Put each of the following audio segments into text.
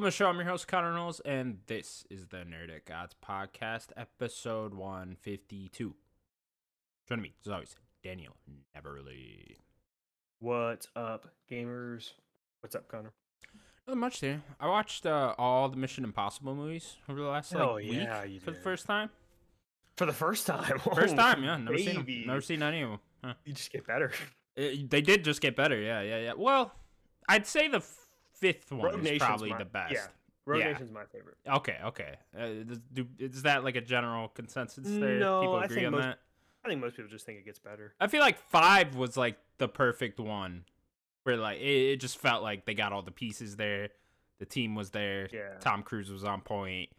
Welcome to the show. I'm your host, Connor Knowles, and this is the Nerd at Gods podcast, episode 152. Joining me, as always, Daniel Neverly. What's up, gamers? What's up, Connor? Not much there. I watched uh, all the Mission Impossible movies over the last like, Oh, week yeah, you for the first time. For the first time. First time, yeah. Never seen them. Never seen any of them. Huh. You just get better. It- they did just get better, yeah, yeah, yeah. Well, I'd say the fifth one Rogue is Nation's probably my- the best. Yeah. Rogue Yeah. Nation's my favorite. Okay, okay. Uh, does- do, is that like a general consensus there? No, People I agree think on most- that? I think most people just think it gets better. I feel like five was like the perfect one, where like it, it just felt like they got all the pieces there, the team was there, Yeah. Tom Cruise was on point,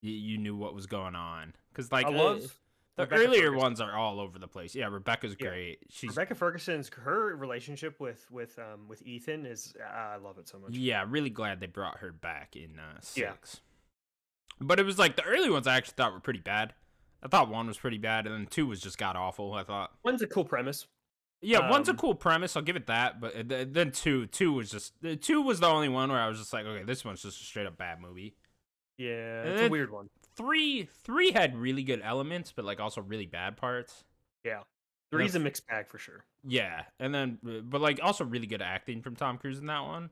you, you knew what was going on. Because like I uh, love the Rebecca earlier Ferguson. ones are all over the place. Yeah, Rebecca's Yeah. great. She's Rebecca Ferguson's her relationship with with um with Ethan is I love it so much. yeah, really glad they brought her back in uh, Yeah. six. But it was like the early ones I actually thought were pretty bad. I thought one was pretty bad, and then two was just god awful. I thought. One's a cool premise. Yeah, one's a Um, cool premise. I'll give it that. But uh, then two, two was just uh, two was the only one where I was just like, okay, this one's just a straight up bad movie. Yeah, And it's then- a weird one. Three, three had really good elements, but like also really bad parts. Yeah. Three's a mixed bag for sure. Yeah, and then uh, but like also really good acting from Tom Cruise in that one.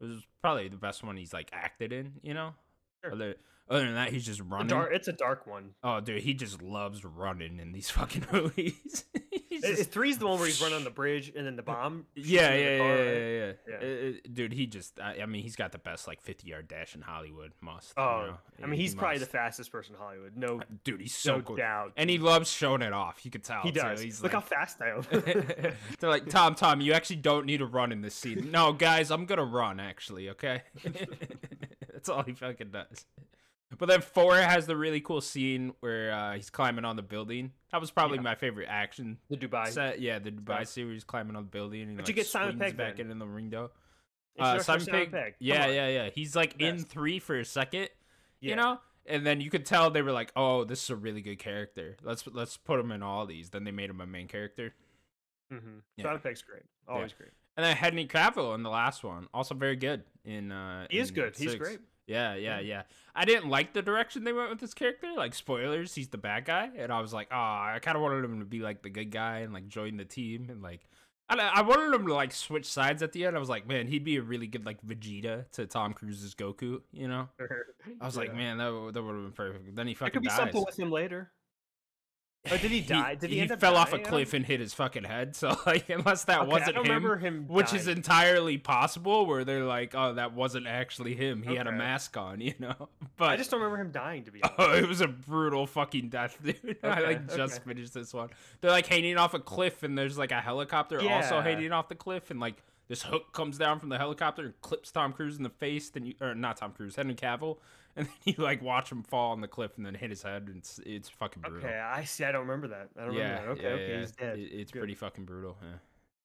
It was probably the best one he's like acted in. You know. Sure. Other, other than that, he's just A running. dark, it's a dark one. Oh, dude, he just loves running in these fucking movies. Just- three's the one where he's running on the bridge and then the bomb. Yeah, yeah, yeah, yeah, right? yeah, yeah. Uh, uh, dude, he just, I, I mean, he's got the best like 50 yard dash in Hollywood. Must. you Oh, know? I mean, He he's probably the fastest person in Hollywood. No, Dude, he's so no good. doubt. And he loves showing it off. You could tell. He does. He's Look like, how fast I am. They're like, Tom, Tom, you actually don't need to run in this scene. No, guys, I'm gonna run actually, okay? That's all he fucking does. But then four has the really cool scene where uh, he's climbing on the building. That was probably Yeah. my favorite action the Dubai. set. Yeah, the Dubai where he's climbing on the building and But like, you get Simon Pegg back then. in, the window. Uh, Simon Pegg. Yeah, yeah, yeah. He's like in three for a second, you know, and then you could tell they were like, "Oh, this is a really good character. Let's let's put him in all these." Then they made him a main character. Mm-hmm. Yeah. Simon Pegg's great. Always great. And then Henry Cavill in the last one, also very good in. uh He is in good. He's great. Yeah, yeah, Yeah. yeah. I didn't like the direction they went with this character. Like spoilers, he's the bad guy, and I was like, oh, I kind of wanted him to be like the good guy and like join the team and like. I, I wanted him to like switch sides at the end. I was like, man, he'd be a really good like Vegeta to Tom Cruise's Goku. You know, I was like, man, that, that would have been perfect. Then he there fucking could be dies. something with him later. Oh, did he die? Did he end up fell off a cliff and hit his fucking head. So like, unless that Okay, wasn't don't him, remember him which is entirely possible where they're like oh that wasn't actually him he had a mask on you know but I just don't remember him dying. To be honest. oh, it was a brutal fucking death dude i like just okay. finished this one they're like hanging off a cliff and there's like a helicopter also Yeah. hanging off the cliff and like this hook comes down from the helicopter and clips Tom Cruise in the face. Then you, or not Tom Cruise, Henry Cavill, and then you like watch him fall on the cliff and then hit his head. And it's it's fucking brutal. Okay, I see. I don't remember that. I don't yeah, remember that. Okay, yeah, okay, yeah. he's dead. It- it's Good. pretty fucking brutal. Yeah.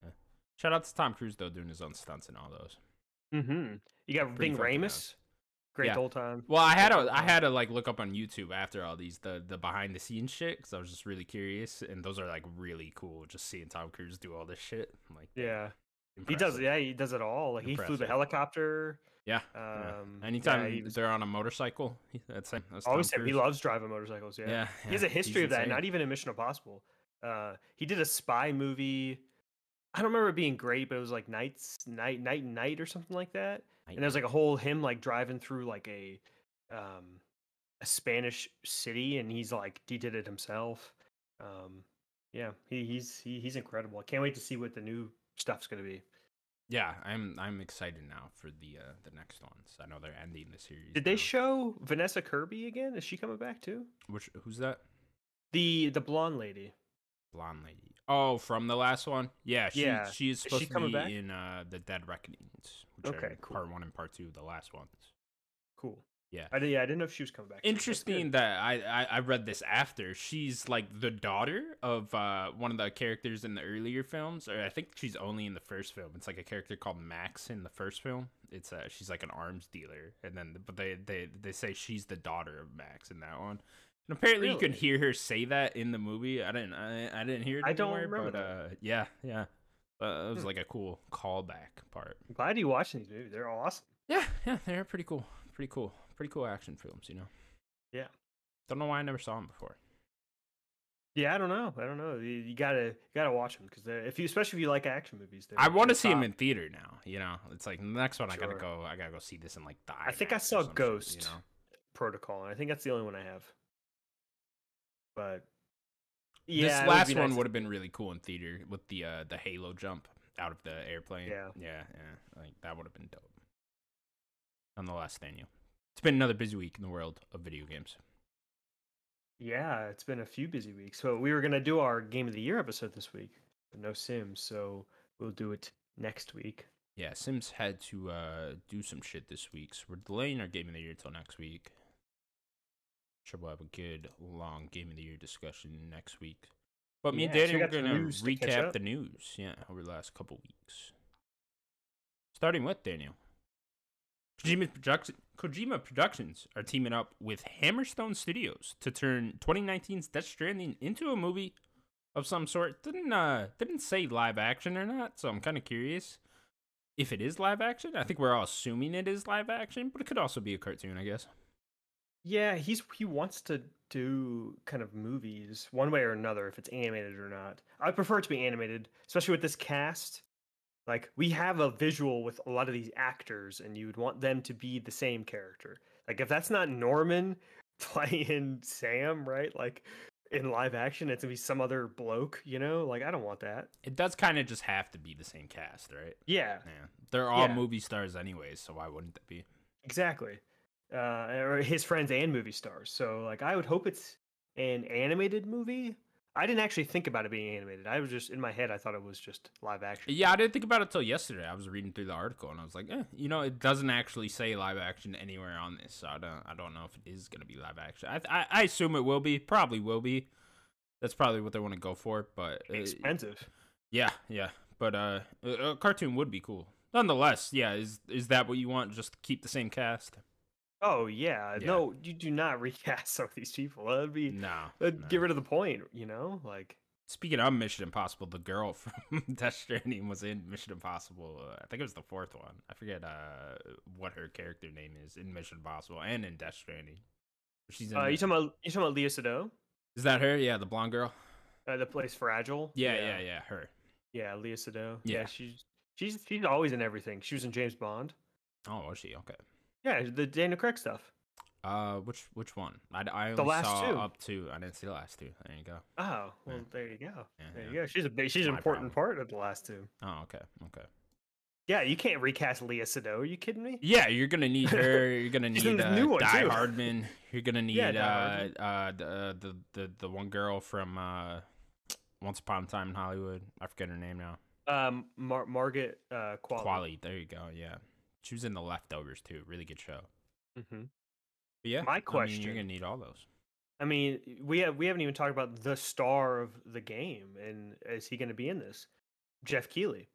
yeah. Shout out to Tom Cruise though, doing his own stunts and all those. Mm-hmm. You got Pretty Ving Rhames. Great Yeah. whole time. Well, I had Good to I had to like look up on YouTube after all these the the behind the scenes shit because I was just really curious, and those are like really cool. Just seeing Tom Cruise do all this shit, I'm like Yeah, he does. impressive. Yeah, he does it all. Like he flew the helicopter. Yeah. yeah. Um, Anytime yeah, was- they're on a motorcycle, that's him. That's Always him. He loves driving motorcycles. Yeah. Yeah, He has a history of that. insane. Not even in Mission Impossible. Uh, he did a spy movie. I don't remember it being great, but it was like nights, night, night, and night, or something like that. And there's like a whole him like driving through like a, um, a Spanish city, and he's like he did it himself. Um, yeah, he, he's he, he's incredible. I can't wait to see what the new stuff's gonna be. Yeah, I'm I'm excited now for the uh the next ones. I know they're ending the series. Did they show Vanessa Kirby again? Is she coming back too? Which who's that? The the blonde lady. Blonde lady. Oh, from the last one. Yeah, she Yeah. she is Is she supposed to be back? in uh the Dead Reckonings, which Okay, are cool. part one and part two, the last ones. Cool. Yeah. I. Yeah, I didn't know if she was coming back. too. That's good. Interesting that I, I I read this after. She's like the daughter of uh one of the characters in the earlier films, or I think she's only in the first film. It's like a character called Max in the first film. It's uh she's like an arms dealer, and then but they they they say she's the daughter of Max in that one. And apparently you can hear her say that in the movie. I didn't I, I didn't hear it. I don't remember but uh yeah yeah. Uh, it was Hmm. like a cool callback part. I'm glad you watched these movies. They're awesome. Yeah, yeah, they're pretty cool. Pretty cool. Pretty cool action films, you know. Yeah. Don't know why I never saw them before. Yeah, I don't know. I don't know. You, you gotta you gotta watch them because if you, especially if you like action movies, they're- I want to see them in theater now. You know, it's like the next one I gotta go. I gotta go see this in like the. I think I saw Ghost. you know, Protocol, and I think that's the only one I have. But yeah, this it would last one nice- would have been really cool in theater with the uh the Halo jump out of the airplane. Yeah. yeah, yeah. Like that would have been dope. Nonetheless, Daniel, it's been another busy week in the world of video games. Yeah, it's been a few busy weeks. So we were gonna do our game of the year episode this week, but no Sims, so we'll do it next week. Yeah, Sims had to uh do some shit this week, so we're delaying our game of the year till next week. Sure, we'll have a good long game of the year discussion next week. But me and Yeah, so we Daniel are gonna news to recap the news, yeah, over the last couple weeks. Starting with Daniel. Kojima, Production, Kojima Productions are teaming up with Hammerstone Studios to turn 2019's Death Stranding into a movie of some sort. Didn't uh didn't say live action or not, so I'm kind of curious if it is live action. I think we're all assuming it is live action, but it could also be a cartoon, I guess. Yeah, he's he wants to do kind of movies one way or another, if it's animated or not. I prefer it to be animated, especially with this cast. Like we have a visual with a lot of these actors, and you would want them to be the same character. Like if that's not Norman playing Sam, right? Like in live action, it's gonna be some other bloke, you know? Like I don't want that. It does kind of just have to be the same cast, right? Yeah, Yeah, they're all Yeah. movie stars anyways, so why wouldn't it be? exactly. Uh, or his friends and movie stars. So like I would hope it's an animated movie. I didn't actually think about it being animated. I was just in my head. I thought it was just live action. Yeah, I didn't think about it till yesterday. I was reading through the article and I was like, eh, you know, it doesn't actually say live action anywhere on this, so I don't, I don't know if it is gonna be live action. I, I, I assume it will be. Probably will be. That's probably what they want to go for. But uh, Expensive. yeah, yeah. But uh, a, a cartoon would be cool. Nonetheless, yeah. Is is that what you want? Just keep the same cast? Oh yeah. Yeah. No, you do not recast some of these people. That'd be No. that'd no. get rid of the point. You know, like Speaking of Mission Impossible, the girl from Death Stranding was in Mission Impossible. Uh, I think it was the fourth one. I forget uh, what her character name is in Mission Impossible and in Death Stranding. She's in uh, you talking about you talking about Léa Seydoux, is that her? Yeah, the blonde girl. uh, the place Fragile. Yeah, yeah, yeah, her. yeah. Léa Seydoux. Yeah. Yeah, she's she's she's always in everything. She was in James Bond. Oh, was she? Okay. Yeah, the Daniel Craig stuff. Uh, which which one? I, I The only last saw two. up to. I didn't see the last two. There you go. Oh, well, Yeah. there you go. Yeah, There you go. She's a big, she's an important part of the last two. Oh, okay, okay. Yeah, you can't recast Léa Seydoux. Are you kidding me? Yeah, you're gonna need her. You're gonna need uh, new one, Die too. Hardman. You're gonna need Yeah, uh, uh, the, uh, the the the one girl from uh, Once Upon a Time in Hollywood. I forget her name now. Um, Mar- Margaret uh, Qualley. Quali. There you go. Yeah, she was in The Leftovers too. Really good show. hmm But yeah, My I mean, question- you're gonna need all those. I mean, we have we haven't even talked about the star of the game, and is he going to be in this? Geoff Keighley.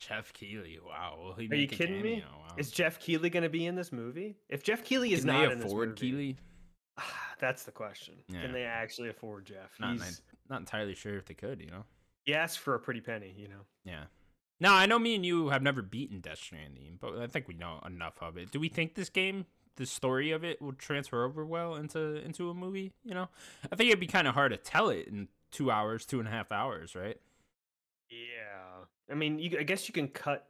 Geoff Keighley. Wow. Are you kidding me? Wow. Is Geoff Keighley going to be in this movie? If Geoff Keighley is Can not in this afford movie, that's the question. Yeah. Can they actually afford Geoff? Not not entirely sure if they could. You know. he asked for a pretty penny, you know. Yeah. Now I know me and you have never beaten Death Stranding, but I think we know enough of it. Do we think this game, the story of it, will transfer over well into into a movie? You know, I think it'd be kind of hard to tell it in two hours, two and a half hours, right? Yeah, I mean, you, I guess you can cut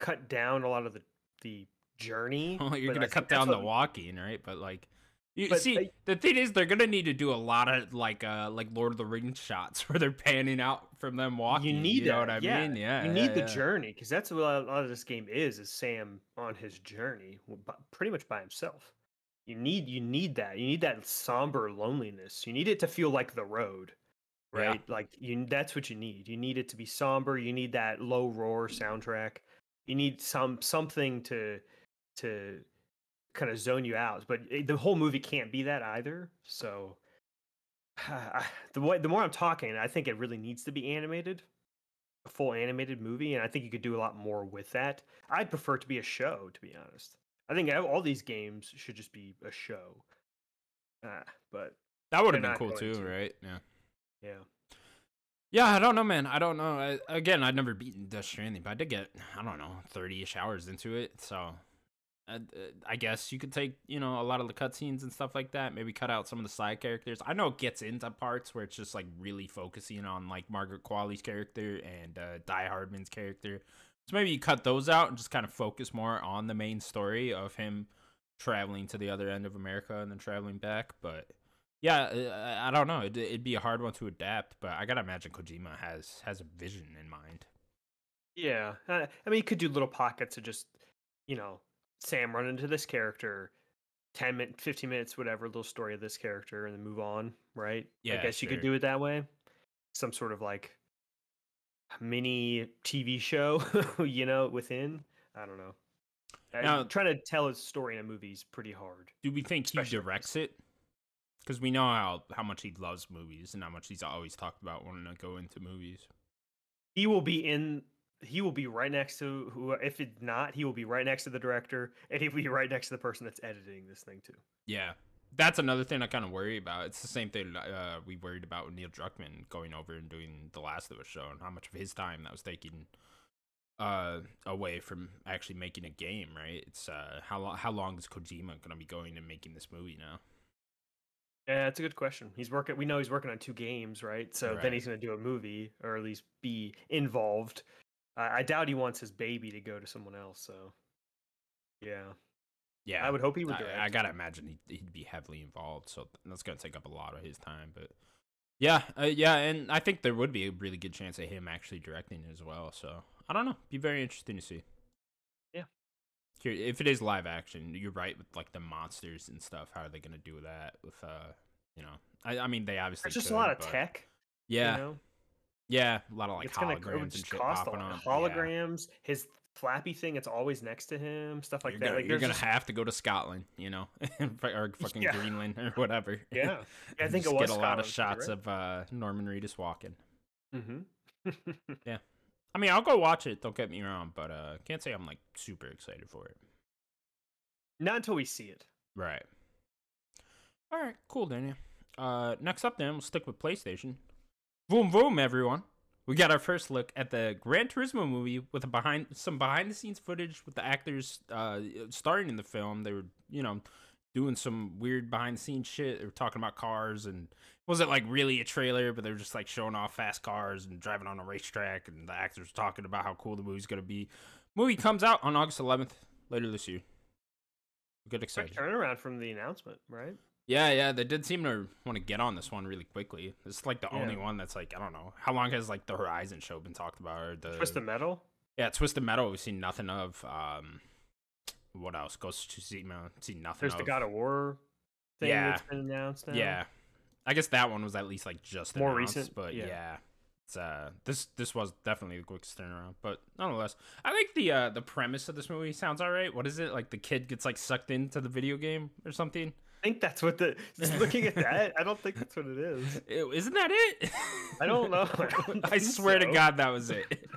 cut down a lot of the the journey. Well, you're gonna I cut down the what- walking, right? But like, you But see, I- the thing is, they're gonna need to do a lot of like uh like Lord of the Rings shots where they're panning out from them walking. You need know that, what I yeah. mean? Yeah, you yeah, need the yeah. journey because that's what a lot of this game is: is Sam on his journey, pretty much by himself. You need you need that. You need that somber loneliness. You need it to feel like the road, Yeah. right? Like you. That's what you need. You need it to be somber. You need that low roar soundtrack. You need some something to to kind of zone you out. But it- the whole movie can't be that either. So the way the more I'm talking, I think it really needs to be animated, a full animated movie, and I think you could do a lot more with that. I'd prefer it to be a show, to be honest. I think all these games should just be a show. Ah, but That would have been cool too, to. right? Yeah. yeah, Yeah, I don't know, man. I don't know. I, again, I'd never beaten Death Stranding, but I did get, I don't know, 30 ish hours into it. So uh, I guess you could take you know a lot of the cutscenes and stuff like that. Maybe cut out some of the side characters. I know it gets into parts where it's just like really focusing on like Margaret Qualley's character and uh, Die Hardman's character. So maybe you cut those out and just kind of focus more on the main story of him traveling to the other end of America and then traveling back. But yeah, uh, I don't know. It'd, it'd be a hard one to adapt, but I gotta imagine Kojima has has a vision in mind. Yeah, I mean, you could do little pockets of just, you know, Sam run into this character, 10 minutes, 15 minutes, whatever, little story of this character, and then move on, right? Yeah, I guess sure. you could do it that way. Some sort of like mini TV show, you know, within. I don't know. Now, trying to tell a story in a movie is pretty hard. Do we think he directs it? Because we know how how much he loves movies and how much he's always talked about wanting to go into movies. He will be in he will be right next to who if it's not he will be right next to the director and he'll be right next to the person that's editing this thing too yeah that's another thing i kind of worry about it's the same thing uh, we worried about with neil druckmann going over and doing the last of us show and how much of his time that was taking uh, away from actually making a game right it's uh, how, lo- how long is kojima going to be going and making this movie now yeah, that's a good question. He's working. We know he's working on two games, right? So Right. then he's going to do a movie, or at least be involved. I I doubt he wants his baby to go to someone else. So, yeah, yeah I would hope he would. I. I gotta imagine he'd, he'd be heavily involved, so that's gonna take up a lot of his time. But yeah, uh, yeah, and I think there would be a really good chance of him actually directing it as well. So I don't know, be very interesting to see. Yeah. If it is live action, you're right with like the monsters and stuff. How are they gonna do that with uh, you know? I, I mean, they obviously There's just could, a lot of tech. Yeah, you know? Yeah, a lot of like it's gonna holograms and shit cost a popping lot. up. Yeah. Holograms, his flappy thing, it's always next to him, stuff like you're that. gonna, like you're gonna just- have to go to Scotland, you know, or fucking Yeah. Greenland or whatever. yeah, Yeah, I think it was get a lot of Scotland, shots of uh, Norman Reedus walking. Mm-hmm. I mean, I'll go watch it. Don't get me wrong, but uh, can't say I'm like super excited for it. Not until we see it. Right. All right, cool, Daniel. Uh, next up, then we'll stick with PlayStation. Boom, boom, everyone. We got our first look at the Gran Turismo movie with a behind some behind the scenes footage with the actors uh starring in the film. They were, you know, doing some weird behind the scenes shit. They were talking about cars and it wasn't like really a trailer, but they were just like showing off fast cars and driving on a racetrack and the actors were talking about how cool the movie's gonna be. Movie comes out on August eleventh, later this year. Good Quick excited. turnaround from the announcement, right? Yeah, yeah, they did seem to want to get on this one really quickly. It's like the Yeah. only one that's like I don't know how long has like the Horizon show been talked about or the Twisted Metal. yeah Twisted Metal we've seen nothing of. Um, what else? Ghost of Tsushima seen nothing. There's of. the God of War thing Yeah. that's been announced now. Yeah, I guess that one was at least like just More recent, but yeah. yeah. It's, uh, this this was definitely the quickest turnaround, but nonetheless, I like the uh, the premise of this movie sounds alright. What is it like? The kid gets like sucked into the video game or something. I think that's what the. Just looking at that, I don't think that's what it is. Ew, Isn't that it? I don't know. I don't I swear to. God, that was it.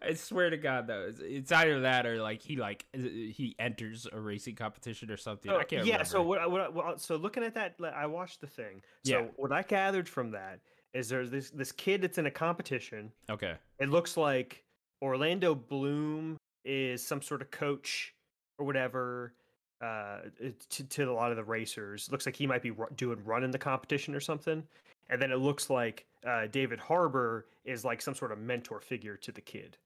I swear to God, that was. It's either that or like he like he enters a racing competition or something. So, I oh, can't. yeah. remember. So what, what? What? So looking at that, like, I watched the thing. So Yeah. what I gathered from that is there's this this kid that's in a competition. Okay. It looks like Orlando Bloom is some sort of coach or whatever uh, to, to a lot of the racers. Looks like he might be doing running the competition or something. And then it looks like uh, David Harbour is like some sort of mentor figure to the kid,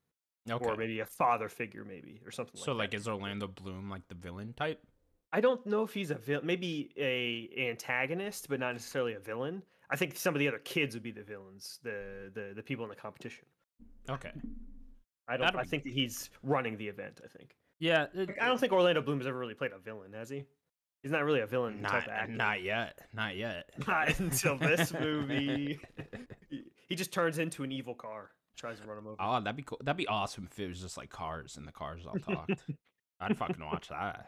Okay. or maybe a father figure, maybe or something. so like, like, is Orlando Bloom like the villain type? I don't know if he's a villain, maybe a antagonist, but not necessarily a villain. I think some of the other kids would be the villains, the the the people in the competition. Okay. I don't. That'll I be- think that he's running the event. I think. Yeah. it- Like, I don't think Orlando Bloom has ever really played a villain, has he? He's not really a villain Not type of actor. not yet. Not yet. Not until this movie. He- he just turns into an evil car, tries to run him over. oh, that'd be cool. That'd be awesome if it was just like cars and the cars all talked. I'd fucking watch that.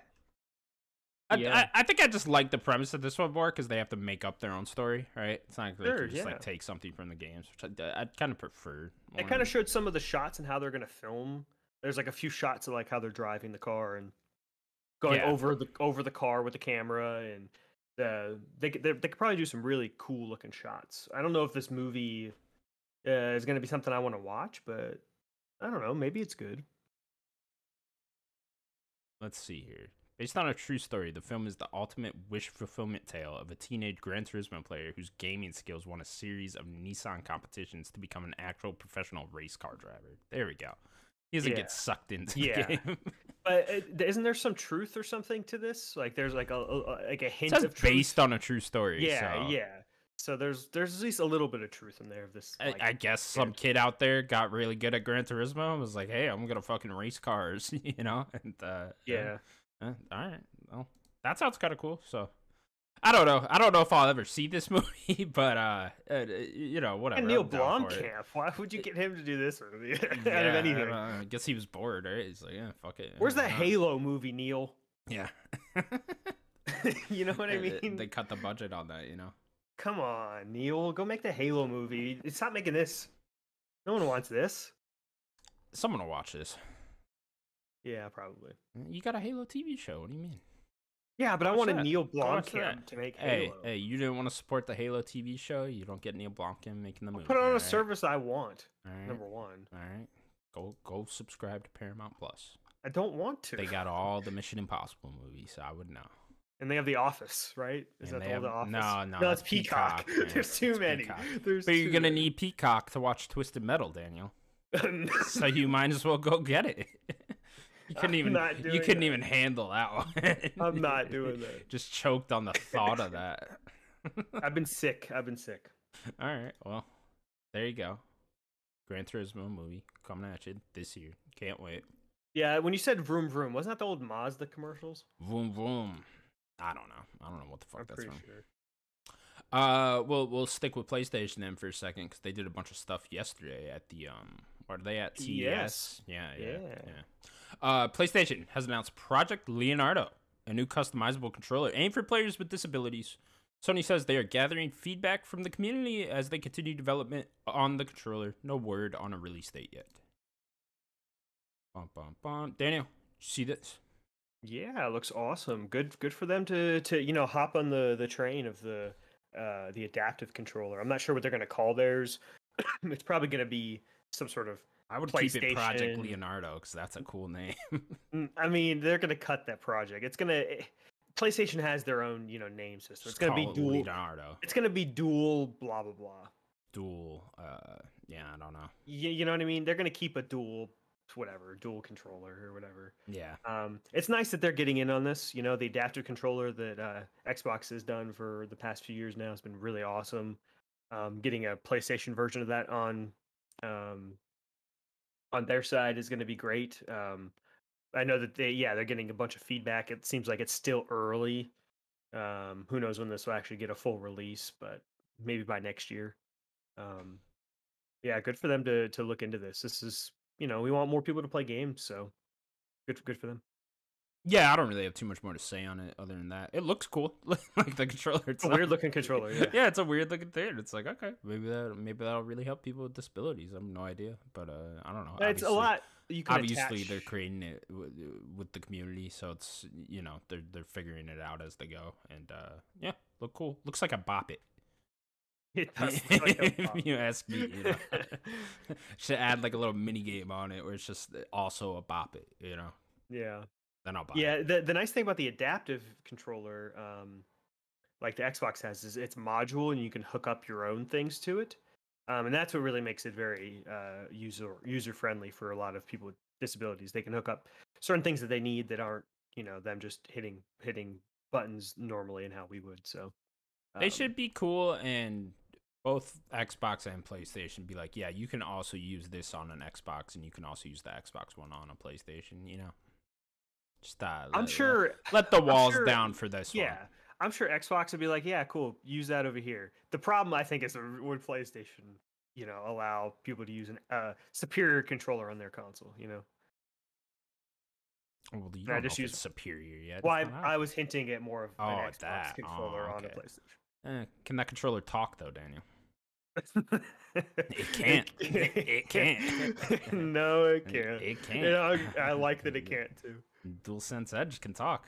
I, Yeah. I, I think I just like the premise of this one more because they have to make up their own story, right? It's not like Sure, you just yeah. like take something from the games, which I, I'd kind of prefer. It kind of showed some of the shots and how they're going to film. There's like a few shots of like how they're driving the car and going Yeah. over the over the car with the camera and the they could- they they could probably do some really cool looking shots. I don't know if this movie uh, is going to be something I want to watch, but I don't know. Maybe it's good. Let's see here. Based on a true story, the film is the ultimate wish fulfillment tale of a teenage Gran Turismo player whose gaming skills won a series of Nissan competitions to become an actual professional race car driver. There we go. He doesn't Yeah. get sucked into Yeah. the game. But uh, isn't there some truth or something to this? Like there's like a, a like a hint of truth. based on a true story. Yeah, so yeah. So there's there's at least a little bit of truth in there of this. I, like- I guess some kid out there got really good at Gran Turismo and was like, "Hey, I'm gonna fucking race cars," you know. And uh, yeah. Uh, all right. Well, that sounds kind of cool. So, I don't know. I don't know if I'll ever see this movie, but uh, uh you know, whatever. And Neil. Blomkamp. Why would you get him to do this movie out of Yeah, I anything? I guess he was bored, right? He's like, yeah, fuck it. Where's that uh." Halo movie, Neil? Yeah. you know what I mean? They cut the budget on that, you know. Come on, Neil. Go make the Halo movie. Stop making this. No one wants this. Someone will watch this. Yeah, probably. You got a Halo TV show. What do you mean? Yeah, but I want that. Neil watch that. Blomkamp to make Hey, Halo. hey, hey, you didn't want to support the Halo TV show. You don't get Neil Blomkamp making the movie. Put it on a alright? service I want. Right. Number one. All right. Go go subscribe to Paramount Plus. I don't want to. They got all the Mission Impossible movies, so I would know. and they have The Office, right? Is And that the, the have- Office? no, no, no, it's Peacock. Peacock. There's too It's many. Peacock. There's But you're gonna many. need Peacock to watch Twisted Metal, Daniel. So you might as well go get it. You couldn't even you couldn't that. even handle that one. I'm not doing that. Just choked on the thought of that. I've been sick. I've been sick. All right, well, there you go. Gran Turismo movie coming at you this year. Can't wait. Yeah, when you said vroom vroom, wasn't that the old Mazda commercials? Vroom vroom. I don't know. I don't know what the fuck I'm that's pretty from. sure. Uh, we'll we'll stick with PlayStation then for a second because they did a bunch of stuff yesterday at the um. Are they at? CES. Yes. Yeah, yeah, yeah. Yeah. Uh, PlayStation has announced Project Leonardo, a new customizable controller aimed for players with disabilities. Sony says they are gathering feedback from the community as they continue development on the controller. No word on a release date yet. Bum, bum, bum. Daniel, see this? Yeah, it looks awesome. Good, good for them to to you know hop on the the train of the uh the adaptive controller. I'm not sure what they're gonna call theirs. it's probably gonna be some sort of. I would keep it Project Leonardo because that's a cool name. Mm, I mean, they're gonna cut that project. It's gonna. eh, PlayStation has their own you know name system. It's Just gonna be it dual. Leonardo. It's gonna be dual. Blah blah blah. Dual. Uh, yeah, I don't know. You, you know what I mean? They're gonna keep a dual, whatever, dual controller or whatever. Yeah. Um, it's nice that they're getting in on this. You know, the adaptive controller that uh, Xbox has done for the past few years now has been really awesome. Um, getting a PlayStation version of that on um, on their side is going to be great. Um, I know that they, yeah, they're getting a bunch of feedback. It seems like it's still early. Um, who knows when this will actually get a full release, but maybe by next year. Um, yeah, good for them to to look into this. This is, you know, we want more people to play games, so good good for them. Yeah, I don't really have too much more to say on it other than that. It looks cool. like the controller It's a weird looking controller. Yeah. yeah, it's a weird looking thing. It's like okay, maybe that maybe that'll really help people with disabilities. I have no idea, but uh, I don't know. it's a lot. You can Obviously, attach. they're creating it with, with the community, so it's you know they're they're figuring it out as they go, and uh, yeah, look cool. Looks like a bop it. It does like a if you ask me, you know, should add like a little mini game on it where it's just also a bop it. You know, yeah, then I'll buy. it. yeah. The the nice thing about the adaptive controller, um, like the Xbox has, is it's module and you can hook up your own things to it, um, and that's what really makes it very uh, user user friendly for a lot of people with disabilities. They can hook up certain things that they need that aren't you know them just hitting hitting buttons normally and how we would. So They um, should be cool, and both Xbox and PlayStation be like, yeah, you can also use this on an Xbox, and you can also use the Xbox One on a PlayStation. You know, uh, I'm let- sure. let the walls sure- down for this one. Yeah, I'm sure Xbox would be like, yeah, cool, use that over here. The problem I think is would PlayStation, you know, allow people to use an uh, superior controller on their console. You know, Well, you I just know if it's use- superior yet. well, I, I was hinting at more of Oh, an Xbox that. controller Oh, on a okay. PlayStation. Eh, can that controller talk though, Daniel? It can't. It can't. no, it It- can't. It can't. Yeah, I, I like that it can't too. DualSense Edge can talk.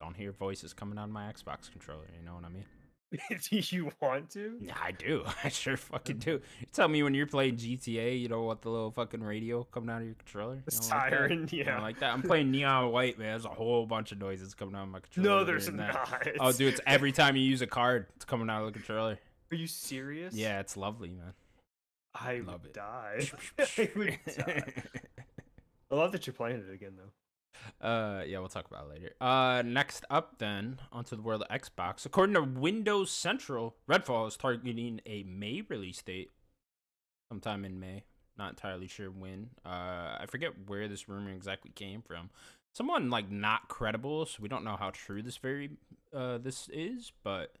Don't hear voices coming out of my Xbox controller. You know what I mean? do you want to? Yeah, I do. I sure fucking do. You tell me when you're playing GTA, you don't want the little fucking radio coming out of your controller. The like yeah. like that. I'm playing Neon White, man. There's a whole bunch of noises coming out of my controller. No, there's that. not. Oh, dude, it's every time you use a card, it's coming out of the controller. Are you serious? Yeah, it's lovely, man. I Love would it. die. I would die. I love that you're playing it again, though. Uh, yeah, we'll talk about it later. Uh, next up, then onto the world of Xbox. According to Windows Central, Redfall is targeting a May release date, sometime in May. Not entirely sure when. Uh, I forget where this rumor exactly came from. Someone like not credible, so we don't know how true this very uh this is, but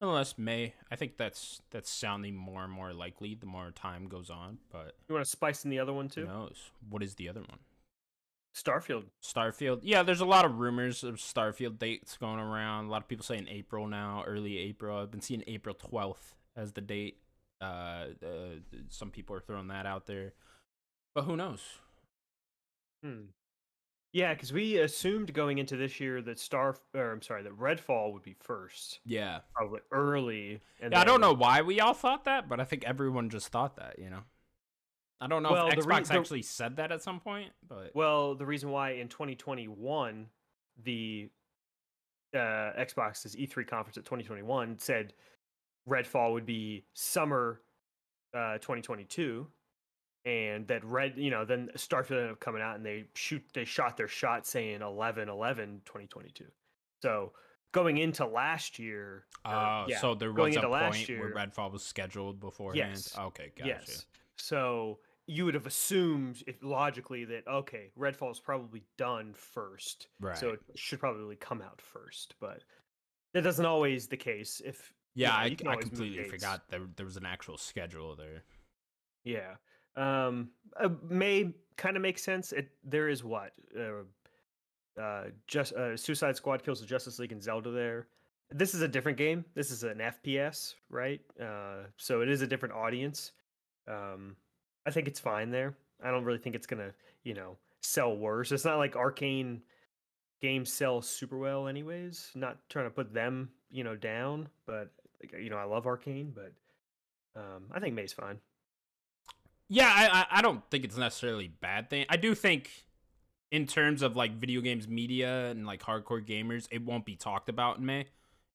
nonetheless, May. I think that's that's sounding more and more likely the more time goes on. But You want to spice in the other one too? who knows? What is the other one? Starfield. Starfield. Yeah, there's a lot of rumors of Starfield dates going around. A lot of people saying April now, early April. I've been seeing April 12th as the date. Uh, uh, some people are throwing that out there, but who knows? Hmm. Yeah, because we assumed going into this year that Star, or I'm sorry, that Redfall would be first, Yeah, probably early. And yeah. I don't know why we all thought that, but I think everyone just thought that. You know, I don't know Well, if the re- Xbox the- actually said that at some point, but Well, the reason why in 2021 the uh, Xbox's E3 conference at 2021 said Redfall would be summer uh, 2022, and that Red, you know, then Starfield ended up coming out and they shoot, they shot their shot saying 11 11 2022. So going into last year, or, uh, yeah, so there going was a into last point year- where Redfall was scheduled beforehand. Yes. Okay, gotcha. Yes. So you would have assumed if logically that okay, Redfall is probably done first, Right. so it should probably come out first. But that doesn't always the case. If yeah, know, I, I completely forgot there there was an actual schedule there. yeah, um, uh, may kind of make sense. It there is what uh, uh, just uh, Suicide Squad kills the Justice League and Zelda there. This is a different game. This is an FPS, right? Uh, so it is a different audience. Um, I think it's fine there. I don't really think it's gonna, you know, sell worse. It's not like Arkane games sell super well, anyways. Not trying to put them, you know, down, but you know, I love Arkane, but um, I think May's fine. Yeah, I, I don't think it's necessarily bad thing. I do think in terms of like video games media and like hardcore gamers, it won't be talked about in May.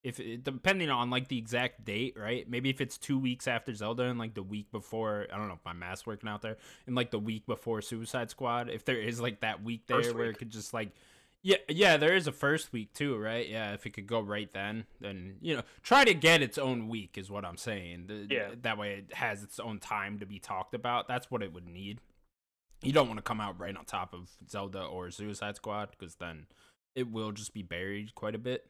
If it, depending on like the exact date, right? Maybe if it's two weeks after Zelda and like the week before, I don't know if my math's working out there, and like the week before Suicide Squad, if there is like that week there First where week. it could just like, yeah, yeah, there is a first week too, right? Yeah, if it could go right then, then you know, try to get its own week is what I'm saying. The- Yeah. that way it has its own time to be talked about. That's what it would need. You don't want to come out right on top of Zelda or Suicide Squad because then it will just be buried quite a bit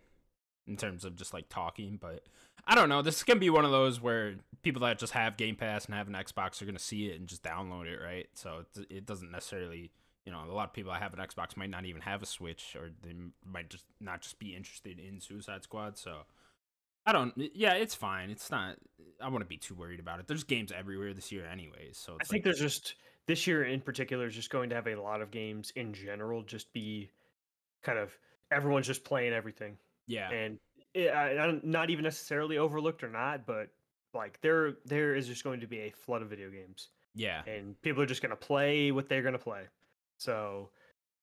in terms of just like talking. But I don't know. This is gonna be one of those where people that just have Game Pass and have an Xbox are gonna see it and just download it, right? So it, it doesn't necessarily. You know, a lot of people that have an Xbox might not even have a Switch, or they might just not just be interested in Suicide Squad. So, I don't. Yeah, it's fine. It's not. I wouldn't be too worried about it. There's games everywhere this year, anyways. So I think like, there's just this year in particular is just going to have a lot of games in general just be kind of everyone's just playing everything yeah, and it, I, I don't- even necessarily overlooked or not but like there there is just going to be a flood of video games. Yeah, and people are just going to play what they're going to play. So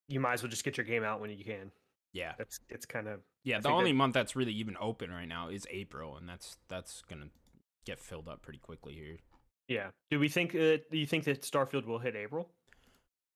you might as well just get your game out when you can. Yeah, that's it's kind of yeah. I The only that- month that's really even open right now is April, and that's that's gonna get filled up pretty quickly here. yeah. Do we think uh, do you think that starfield will hit april?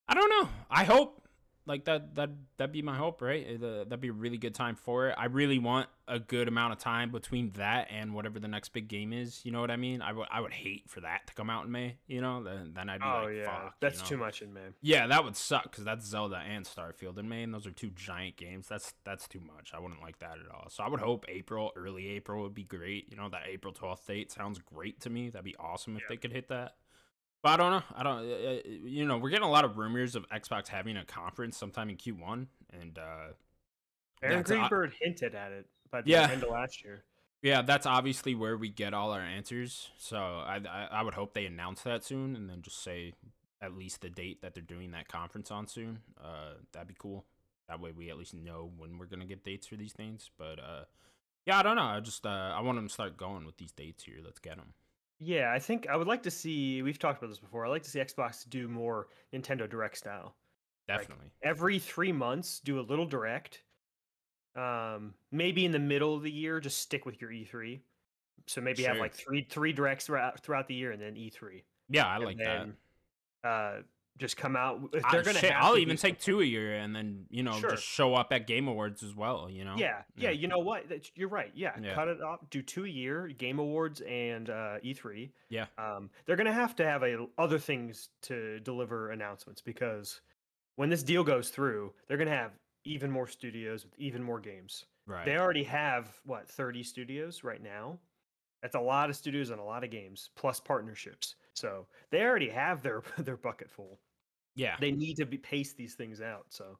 I don't know. I hope like that that that'd be my hope, right? Uh, that'd be a really good time for it. I really want a good amount of time between that and whatever the next big game is. You know what I mean? I would I would hate for that to come out in May. You know, then then I'd be oh like, yeah fuck, you that's know? too much in may Yeah, that would suck because that's Zelda and Starfield in May, and those are two giant games. That's that's too much. I wouldn't like that at all. So I would hope April, early April would be great. You know, that April twelfth date sounds great to me. That'd be awesome if Yeah. they could hit that. But I don't know. I don't. You know, we're getting a lot of rumors of Xbox having a conference sometime in Q one, and uh, aaron greenberg hinted at it by the Yeah. end of last year yeah, that's obviously where we get all our answers. So I, I I would hope they announce that soon, and then just say at least the date that they're doing that conference on soon. Uh, that'd be cool. That way we at least know when we're gonna get dates for these things. But uh, Yeah, I don't know. I just uh, I want them to start going with these dates here. Let's get them. Yeah, I think I would like to see. We've talked about this before. I like to see Xbox do more Nintendo Direct style. Like, Definitely. every three months, do a little Direct. Um, maybe in the middle of the year, just stick with your E3. So maybe have like three three directs throughout throughout the year, and then E3. yeah, I And like that. Uh, just come out. If they're going to, I'll even take two a year and then you know Sure. just show up at Game Awards as well. You know. Yeah, yeah, you know what? That's, you're right. Yeah, Yeah. cut it off. Do two a year, Game Awards and uh, E3. Yeah. Um, they're gonna have to have a, other things to deliver announcements because when this deal goes through, they're gonna have even more studios with even more games. Right. They already have what 30 studios right now. That's a lot of studios and a lot of games plus partnerships. So they already have their their bucket full. yeah. They need to be pace these things out. So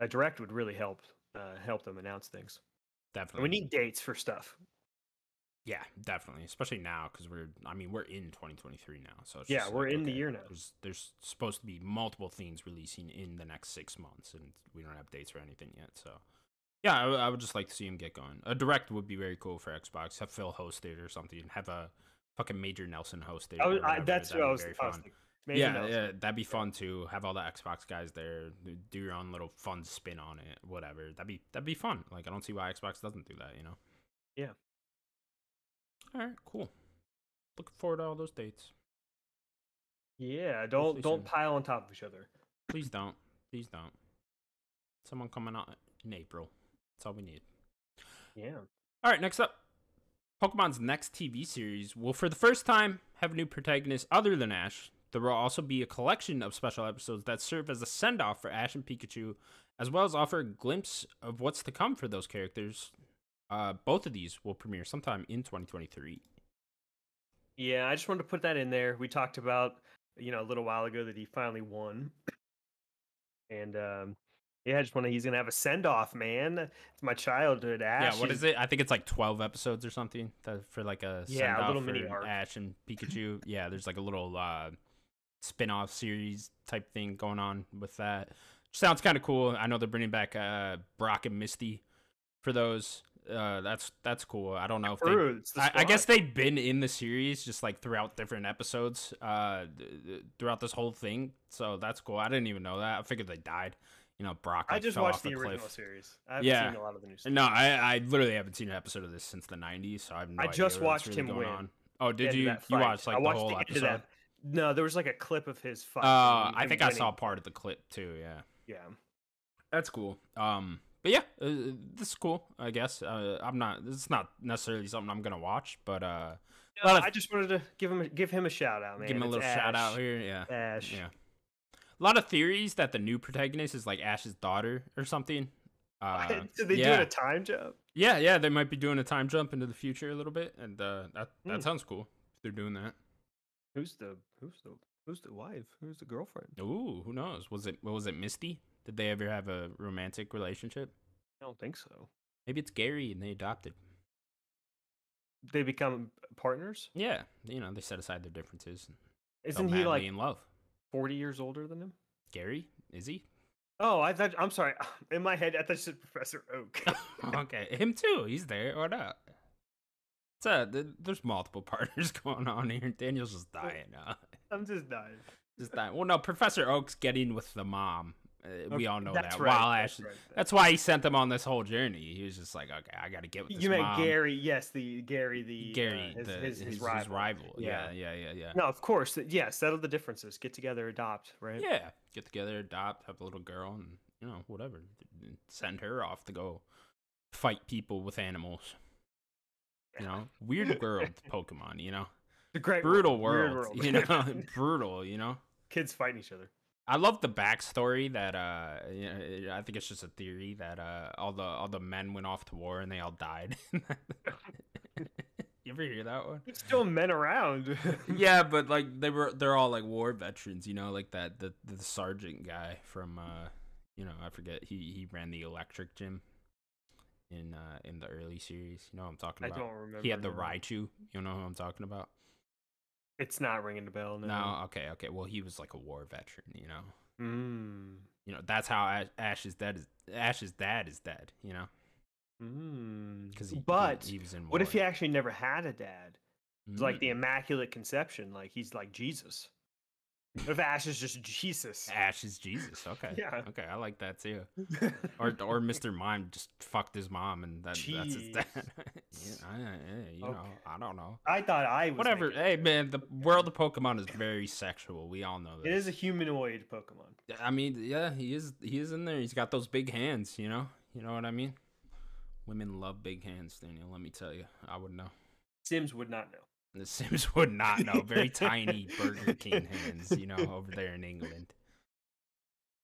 a direct would really help uh, help them announce things. And definitely. we need dates for stuff. Yeah, definitely. Especially now because we're. I mean, we're in 2023 now. So it's Yeah, we're like, in the year now. There's, there's supposed to be multiple things releasing in the next six months, and we don't have dates or anything yet. So. Yeah, I, would- I would just like to see him get going. A direct would be very cool for Xbox. Have Phil host it or something. Have a fucking Major Nelson host it. I I, whatever, that's what I was, very I was fun. thinking. Maybe yeah, Nelson. yeah, that'd be fun too. Have all the Xbox guys there, do your own little fun spin on it, whatever. That'd be that'd be fun. Like I don't see why Xbox doesn't do that, you know. Yeah. All right, cool. Looking forward to all those dates. Yeah, don't Hopefully don't soon. pile on top of each other. Please don't. Please don't. Someone coming out in April. That's all we need. Yeah. All right, next up. Pokemon's next TV series will, for the first time, have a new protagonist other than Ash. There will also be a collection of special episodes that serve as a send off for Ash and Pikachu, as well as offer a glimpse of what's to come for those characters. Uh, both of these will premiere sometime in 2023. Yeah, I just wanted to put that in there. We talked about, you know, a little while ago that he finally won. And um yeah, I just want to he's gonna have a send off, man. It's my childhood. Ash. yeah, what is it? I think it's like 12 episodes or something for like a Yeah, a send-off little mini for arc. Ash and Pikachu. yeah, there's like a little uh, spin off series type thing going on with that. Sounds kind of cool. I know they're bringing back uh, Brock and Misty for those. Uh, that's that's cool. I don't know if they. I, I guess they've been in the series just like throughout different episodes, uh, th- th- throughout this whole thing. So that's cool. I didn't even know that. I figured they died. You know, Brock. I just watched the a original series. I haven't Yeah. seen a lot of the new stuff. No, I, I literally haven't seen an episode of this since the '90s, so I have no I idea just what's watched really him going win. on. Oh, did you? You watched like I the whole the episode? that. No, there was like a clip of his fight. Uh, I think I saw part of the clip too. Yeah, Yeah. that's cool. Um, but yeah, uh, this is cool. I guess uh, I'm not. Is not necessarily something I'm gonna watch, but uh, of- I just wanted to give him a, give him a shout out, man. give him a It's little shout out here. Yeah, Ash. yeah. A lot of theories that the new protagonist is like Ash's daughter or something. Uh, Did they yeah. do a time jump? Yeah, yeah, they might be doing a time jump into the future a little bit, and uh, that that Hmm. sounds cool. If they're doing that. Who's the who's the who's the wife? Who's the girlfriend? Ooh, who knows? Was it what was it Misty? Did they ever have a romantic relationship? I don't think so. Maybe it's Gary and they adopted. They become partners. Yeah, you know they set aside their differences. Isn't he like in love? Forty years older than him? Gary is he? Oh, I thought. I'm sorry. In my head, I thought you said Professor Oak. okay, him too. He's there or not? It's uh, there's multiple partners going on here. Daniel's just dying. Uh, I'm just dying. just dying. Well, no, Professor Oak's getting with the mom. Uh, we all know that's that. right, While that's Ash, right. that's why he sent them on this whole journey. He was just like, okay, I got to get with this You meant mom. Gary? Yes, the Gary, the uh, Gary, his, the, his, his, his rival. Yeah, yeah, yeah, yeah. No, of course. Yeah, settle the differences. Get together, adopt. Right. Yeah, get together, adopt, have a little girl, and you know whatever. Send her off to go fight people with animals. You know, weird world, Pokemon. You know, The great brutal weird world. You know, brutal. You know. kids fighting each other. I love the backstory that uh, you know, I think it's just a theory that uh, all the all the men went off to war and they all died. you ever hear that one? There's still men around. yeah, but like they were they're all like war veterans, you know, like that the the sergeant guy from uh you know, I forget he he ran the electric gym in uh in the early series. You know what I'm talking I about? don't remember. he had the no. Raichu, you know who I'm talking about? It's not ringing the bell. No. No, okay, okay. Well, he was like a war veteran, you know. Mm. You know, that's how Ash, Ash's dad is Ash's dad is dead, you know. Mm. because he, he- But he, was in. What if he actually never had a dad? It's like the Mm. Immaculate Conception. Like he's like Jesus. If Ash is just Jesus? Ash is Jesus? Okay, Yeah. okay, I like that too. Or or Mr. Mime just fucked his mom and that, that's his dad. yeah, I, I- you know, I don't know. I thought I was Whatever. Hey man, the world of Pokemon is very sexual. We all know It this. is a humanoid Pokemon. I mean, yeah, he is. He is in there. He's got those big hands. You know. You know what I mean. Women love big hands, Daniel. Let me tell you. I would know. Sims would not know. The Sims would not know. Very tiny Burger King hands, you know, over there in England.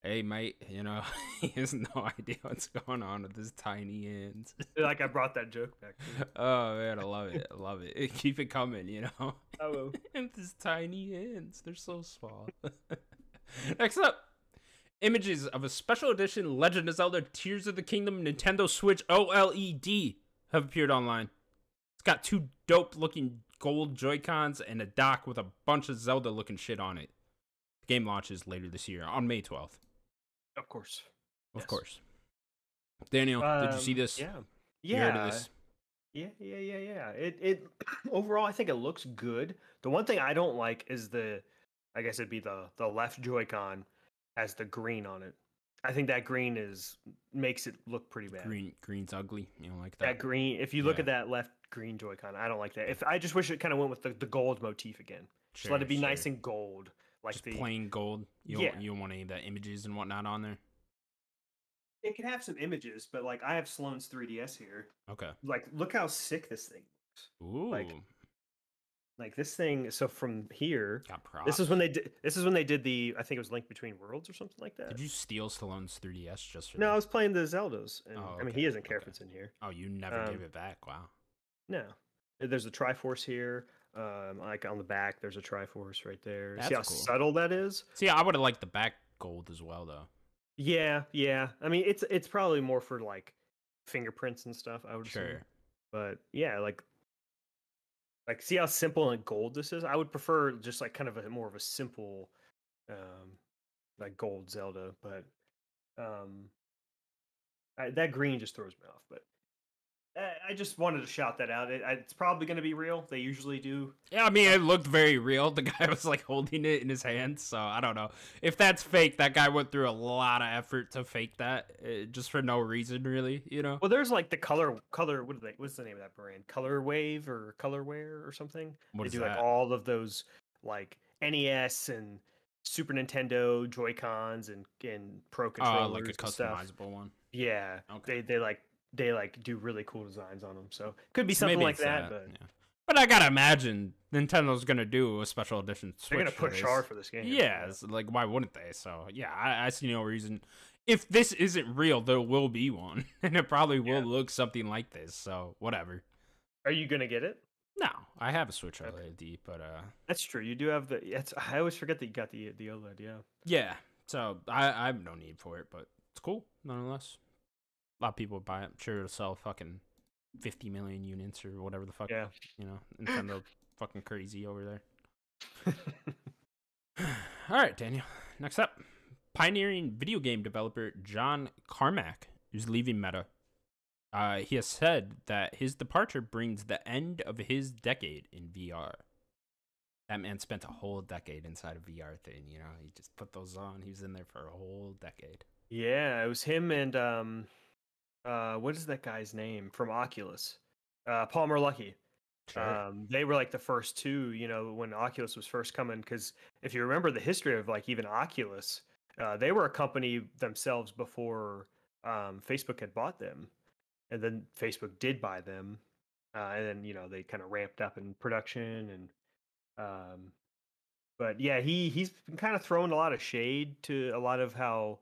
Hey, mate, you know, he has no idea what's going on with his tiny hands. Like I brought that joke back. Oh, man, I love it. I love it. Keep it coming, you know. Oh, and his tiny hands, they're so small. Next up, images of a special edition Legend of Zelda Tears of the Kingdom Nintendo Switch OLED have appeared online. It's got two dope looking gold Joy-Cons and a dock with a bunch of Zelda looking shit on it. The game launches later this year on May 12th. of course. Of Yes. course. Daniel, did you see Um, this? Yeah. You Yeah. heard of this? Yeah, yeah, yeah, yeah. It it overall I think it looks good. The one thing I don't like is the I guess it'd be the the left Joy-Con has the green on it. I think that green is makes it look pretty bad. Green green's ugly. You don't like That that? green if you look Yeah. at that left green Joy-Con, I don't like that. If I just wish it kind of went with the, the gold motif again. Just let it be nice and gold. Like Just the plain gold. You Yeah. don't, you don't want any of the images and whatnot on there. it can have some images, but like I have Sloan's 3DS here. Okay. Like look how sick this thing looks. Ooh. Like, Like this thing so from here. This is when they did. This is when they did the. I think it was Link Between Worlds or something like that. Did you steal Stallone's 3DS just for No, I was playing the Zeldas, and Oh, I mean he doesn't care if it's in here. Oh, you never gave um, it back. Wow. No, there's a Triforce here. Um, like on the back, there's a Triforce right there. See how cool. subtle that is? See, I would have liked the back gold as well, though. Yeah, yeah. I mean, it's it's probably more for like fingerprints and stuff. I would assume. Sure. but yeah, like like see how simple and gold this is. I would prefer just like kind of a more of a simple, um, like gold Zelda. But um, I, that green just throws me off. But I, I just wanted to shout that out. It, it's probably going to be real. They usually do. Yeah, I mean, it looked very real. The guy was like holding it in his hand, so I don't know if that's fake. That guy went through a lot of effort to fake that, uh, just for no reason, really. You know? Well, there's like the color color. What are they? What's the name of that brand? Color Wave or Colorware or something? What they do that? like all of those like NES and Super Nintendo Joy Cons and and Pro controllers. Oh, controllers like a customizable one. Yeah, Okay. they they like they like do really cool designs on them. So could be So something maybe like it's that, but yeah. But I gotta imagine Nintendo's gonna do a special edition. Switch they're gonna push hard for this game. Yeah, it's like why wouldn't they? So yeah, I, I see no reason. If this isn't real, there will be one, and it probably will Yeah. look something like this. So whatever. Are you gonna get it? No, I have a Switch Okay. OLED, but uh, That's true. You do have the. It's, I always forget that you got the the OLED. Yeah. yeah. So I, I have no need for it, but it's cool nonetheless. A lot of people would buy it. I'm sure it'll sell fucking fifty million units or whatever the fuck. Yeah. You know, Nintendo fucking crazy over there. All right, Daniel. Next up, pioneering video game developer John Carmack is leaving Meta. Uh, he has said that his departure brings the end of his decade in VR. That man spent a whole decade inside a VR thing. You know, he just put those on. He was in there for a whole decade. Yeah, it was him and um, uh, what is that guy's name from Oculus? Uh, Palmer Luckey. Um, they were like the first two, you know, when Oculus was first coming. Because if you remember the history of like even Oculus, uh, they were a company themselves before um, Facebook had bought them, and then Facebook did buy them, uh, and then you know they kind of ramped up in production and. Um, but yeah, he he's been kind of throwing a lot of shade to a lot of how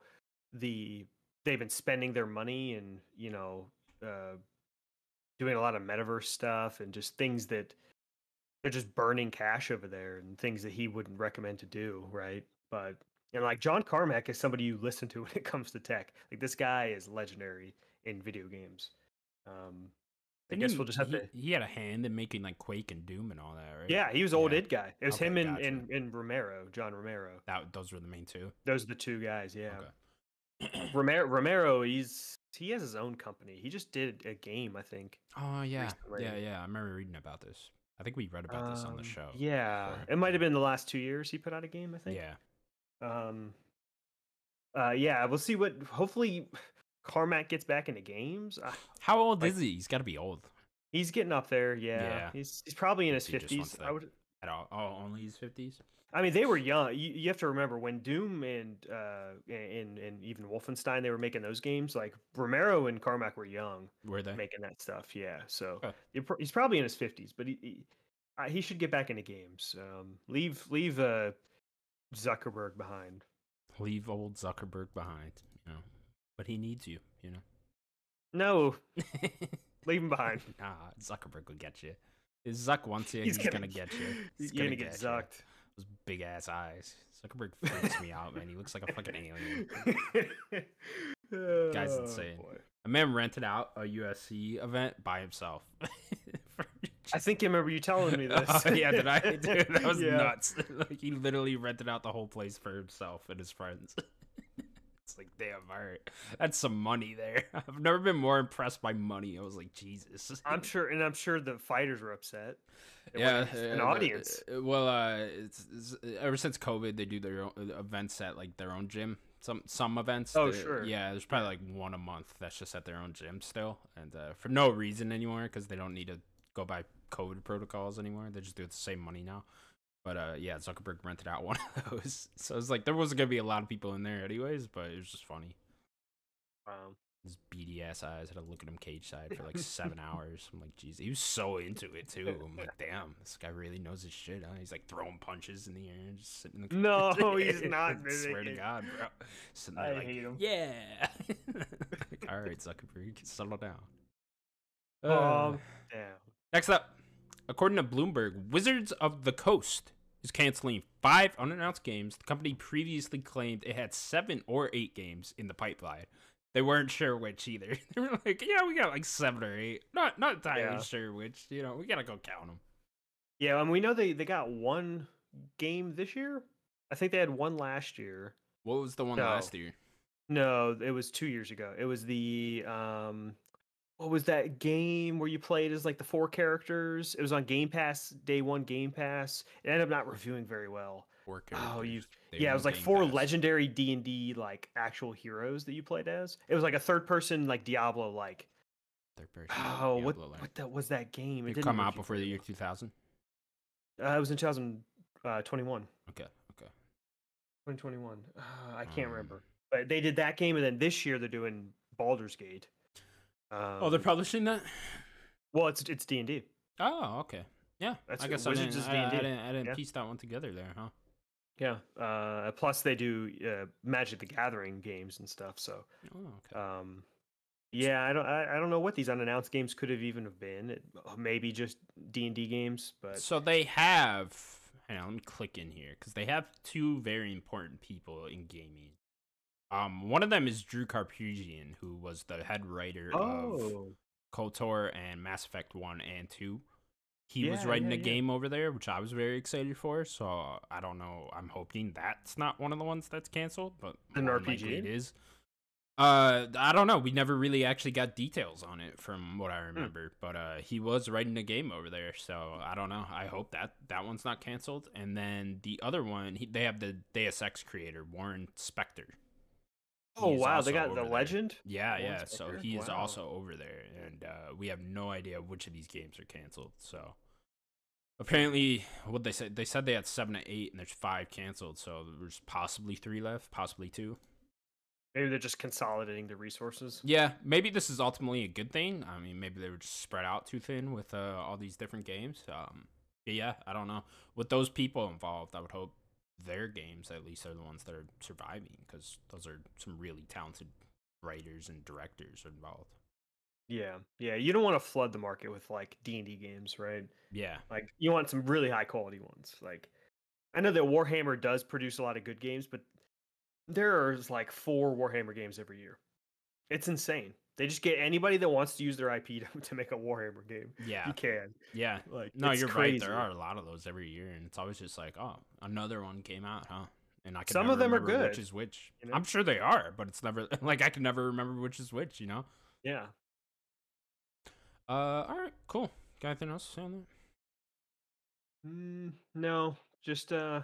the they've been spending their money and you know uh, doing a lot of metaverse stuff and just things that they're just burning cash over there and things that he wouldn't recommend to do, right? But and like John Carmack is somebody you listen to when it comes to tech. Like this guy is legendary in video games. Um, I guess he- we'll just have he, to. He had a hand in making like Quake and Doom and all that, right? Yeah, he was old Yeah. id guy. It was Okay, him and, gotcha. and and Romero, John Romero. That those were the main two. Those are the two guys. Yeah. Okay. Romero, Romero, he's he has his own company. He just did a game, I think. Oh yeah, recently. yeah, yeah. I remember reading about this. I think we read about this on the Um, show. Yeah, before. it might have been the last two years he put out a game. I think. yeah. Um. Uh, yeah, we'll see what. Hopefully, Carmack gets back into games. How old Like- is he? He's got to be old. he's getting up there. Yeah, Yeah. he's he's probably in his He just wants fifties. I would. At all? Oh, only his fifties. I mean, they were young. You, you have to remember when Doom and uh and and even Wolfenstein they were making those games. Like Romero and Carmack were young Were they? making that stuff. Yeah, so pro- he's probably in his fifties, but he he, he should get back into games. Um, leave leave uh Zuckerberg behind. Leave old Zuckerberg behind. You know, but he needs you. You know. No, leave him behind. nah, Zuckerberg will get you. If Zuck wants you, he's, gonna, get you. He's You're gonna get you. zucked. Those big ass eyes. Zuckerberg freaks me out, man. He looks like a fucking alien. Oh, Guy's Oh, insane. boy. A man rented out a UFC event by himself. I think I remember you telling me oh, this. Oh, yeah, did I? Dude, that was Yeah. nuts. like he literally rented out the whole place for himself and his friends. it's like, damn, all right, that's some money there. I've never been more impressed by money. I was like, Jesus. I'm sure, and I'm sure the fighters were upset. They yeah, an audience. Well, uh, it's, it's, ever since COVID, they do their own uh, events at like their own gym. Some some events. Oh, sure. Yeah, there's probably like one a month that's just at their own gym still, and uh, for no reason anymore because they don't need to go by COVID protocols anymore. They just do it the same money now. But uh, yeah, Zuckerberg rented out one of those, so it's like there wasn't gonna be a lot of people in there anyways. But it was just funny. Um, His beady ass eyes had to look at him cage side for like seven hours. I'm like, jeez, he was so into it too. I'm like, damn, this guy really knows his shit. Huh? He's like throwing punches in the air and just sitting. In the No, he's not, I swear to. God, bro. Sitting there I like, hate him. yeah. Like, All right, Zuckerberg, settle down. Uh, um, damn. Next up, according to Bloomberg, Wizards of the Coast is canceling five unannounced games. The company previously claimed it had seven or eight games in the pipeline. They weren't sure which either. They were like, "Yeah, we got like seven or eight. Not not entirely Yeah. sure which. You know, we gotta go count them." Yeah, and we know they they got one game this year. I think they had one last year. What was the one No. last year? No, it was two years ago. It was the um, what was that game where you played as like the four characters? It was on Game Pass day one. Game Pass. It ended up not reviewing very well. Four Oh, you- yeah, it was like four legendary D and D like actual heroes that you played as. It was like a third person like Diablo like. Third person. Oh, what Diablo-like. what that was that game? It didn't come out before the year 2000. well. Uh, it was in 2021. Okay, okay. 2021. Uh, I can't Um, remember. But they did that game, and then this year they're doing Baldur's Gate. Um, oh, they're publishing that. well, it's it's D and D. Oh, okay. Yeah, That's I guess I didn't, I, I didn't, I didn't Yeah. piece that one together there, huh? Yeah. Uh, plus they do uh, Magic the Gathering games and stuff. So, Oh, okay. um, yeah, I don't I, I don't know what these unannounced games could have even have been. It, maybe just D and D games, but so they have. Hang on, let me click in here because they have two very important people in gaming. Um, one of them is Drew Karpyshyn, who was the head writer of oh, KOTOR and Mass Effect One and Two. He was writing yeah, a yeah. game over there, which I was very excited for. So I don't know. I'm hoping that's not one of the ones that's canceled, but An more than likely RPG? it is. Uh, I don't know. We never really actually got details on it from what I Hmm. remember, but uh, he was writing a game over there, so I don't know. I hope that that one's not canceled. And then the other one, he, they have the Deus Ex creator Warren Spector. Oh He's wow, they got the there. legend. Yeah, Warren yeah. So he is Wow. also over there, and uh, we have no idea which of these games are canceled. So apparently, what they said they said they had seven to eight, and there's five canceled. So there's possibly three left, possibly two. Maybe they're just consolidating the resources. Yeah, maybe this is ultimately a good thing. I mean, maybe they were just spread out too thin with uh, all these different games. Um, but yeah, I don't know. With those people involved, I would hope their games at least are the ones that are surviving because those are some really talented writers and directors involved. Yeah, yeah. You don't want to flood the market with like D and D games, right? Yeah, Like you want some really high quality ones. Like I know that Warhammer does produce a lot of good games, but there is like four Warhammer games every year. It's insane. They just get anybody that wants to use their IP to, to make a Warhammer game. yeah, You can. yeah. Like No, you're crazy. right. There are a lot of those every year, and it's always just like, oh, another one came out, huh? and I can Some of them are good. Which is which? you know? I'm sure they are, but it's never like I can never remember which is which. You know. Yeah. Uh, all right, cool. Got anything else to say on that? Mm, no, just uh,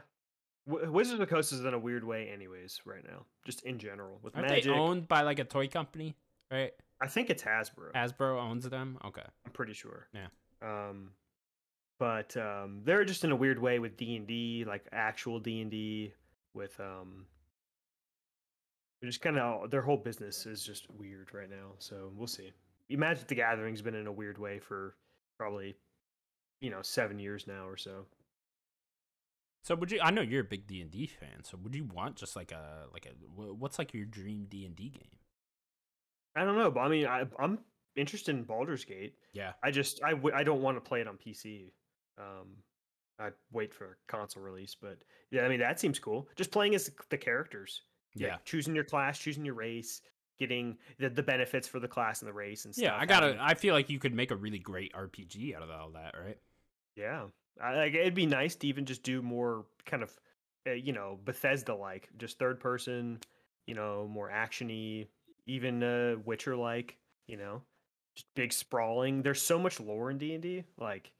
w- Wizards of the Coast is in a weird way, anyways. Right now, just in general with Aren't Magic. they owned by like a toy company? Right, I think it's Hasbro. Hasbro owns them. Okay. I'm pretty sure. Yeah. Um, but um, they're just in a weird way with D and D, like actual D and D. With um, they're just kind of their whole business is just weird right now. So we'll see. Magic the Gathering's been in a weird way for probably, you know, seven years now or so. So would you? I know you're a big D and D fan. So would you want just like a like a what's like your dream D and D game? I don't know, but I mean, I, I'm interested in Baldur's Gate. Yeah. I just I, w- I don't want to play it on PC. Um, I wait for a console release, but yeah, I mean that seems cool. Just playing as the characters. Yeah. Like, choosing your class, choosing your race, getting the, the benefits for the class and the race and stuff. Yeah, I gotta. I feel like you could make a really great RPG out of all that, right? yeah, I, like it'd be nice to even just do more kind of, uh, you know, Bethesda like, just third person, you know, more actiony, even uh, Witcher like, you know, just big sprawling. There's so much lore in D and D. Like,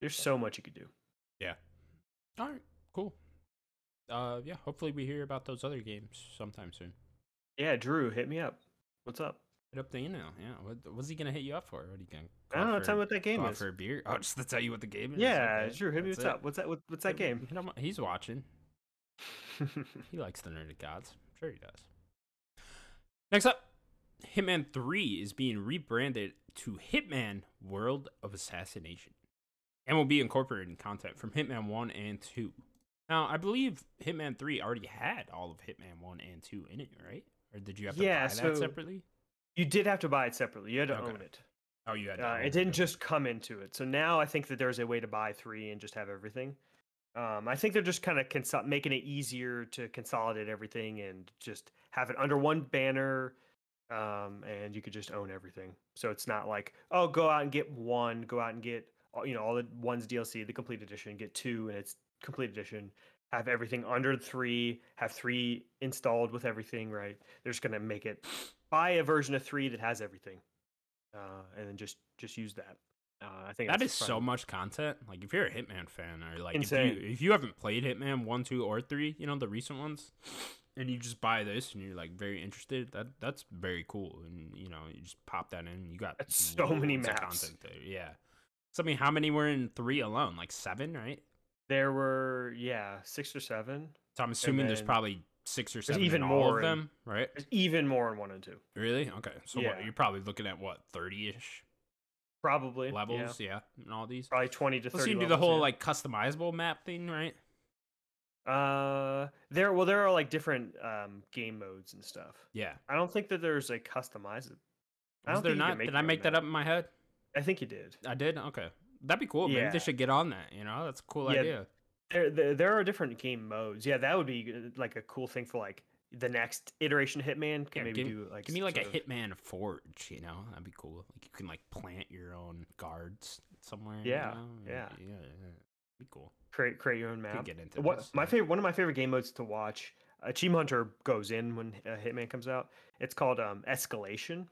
there's so much you could do. Yeah. All right, cool. Uh, yeah. Hopefully we hear about those other games sometime soon. Yeah, Drew, hit me up. What's up? Hit up the email. Yeah. What, what's he gonna hit you up for? What are you gonna? I don't know. Tell me what that game is. for a beer. Oh, just to tell you what the game is. Yeah, Okay, Drew, hit me. What's up? What's that? What, what's that game? He's watching. He likes the Nerded Gods. I'm sure he does. Next up, Hitman 3 is being rebranded to Hitman World of Assassination and will be incorporating content from Hitman 1 and 2. Now, I believe Hitman 3 already had all of Hitman 1 and 2 in it, right? Or did you have to Yeah, buy so- that separately? you did have to buy it separately. You had to Okay. own it. Oh, you had to Uh, own it didn't just come into it. So now I think that there's a way to buy three and just have everything. Um, I think they're just kind of consol- making it easier to consolidate everything and just have it under one banner, um, and you could just own everything. So it's not like oh, go out and get one, go out and get all- you know all the one's DLC, the complete edition, get two, and it's complete edition. Have everything under three, have three installed with everything. Right? They're just gonna make it buy a version of three that has everything uh, and then just just use that. Uh, I think that's is so much content. Like if you're a Hitman fan or like if you if you haven't played Hitman 1, 2 or 3, you know, the recent ones, and you just buy this and you're like very interested, that that's very cool. And you know, you just pop that in, and you got so many maps. content there. Yeah. So I mean, how many were in 3 alone? Like 7, right? There were yeah six or seven. So I'm assuming there's probably 6 or 7 even more of in- them, right? Even more in one and two. Really? Okay. So Yeah. what, you're probably looking at what, 30ish Probably levels, yeah, in all these. Probably twenty to Plus thirty. you can do the whole yeah. like customizable map thing, right? Uh, there. Well, there are like different um game modes and stuff. Yeah. I don't think that there's a customizable. I don't there think you can not? make Did your I own make that map. up in my head? I think you did. I did. Okay, that'd be cool. Maybe Yeah. they should get on that. You know, that's a cool Yeah, idea. There, there, there are different game modes. Yeah, that would be uh, like a cool thing for like the next iteration of Hitman. Can Yeah, maybe give, do like give me like a sort of- Hitman Forge. You know, that'd be cool. Like you can like plant your own guards somewhere. you Yeah, know? yeah. yeah, yeah. Be cool. create create your own Could map. get into what this, my yeah. favorite one of my favorite game modes to watch achievement hunter goes in when uh, hitman comes out it's called um, escalation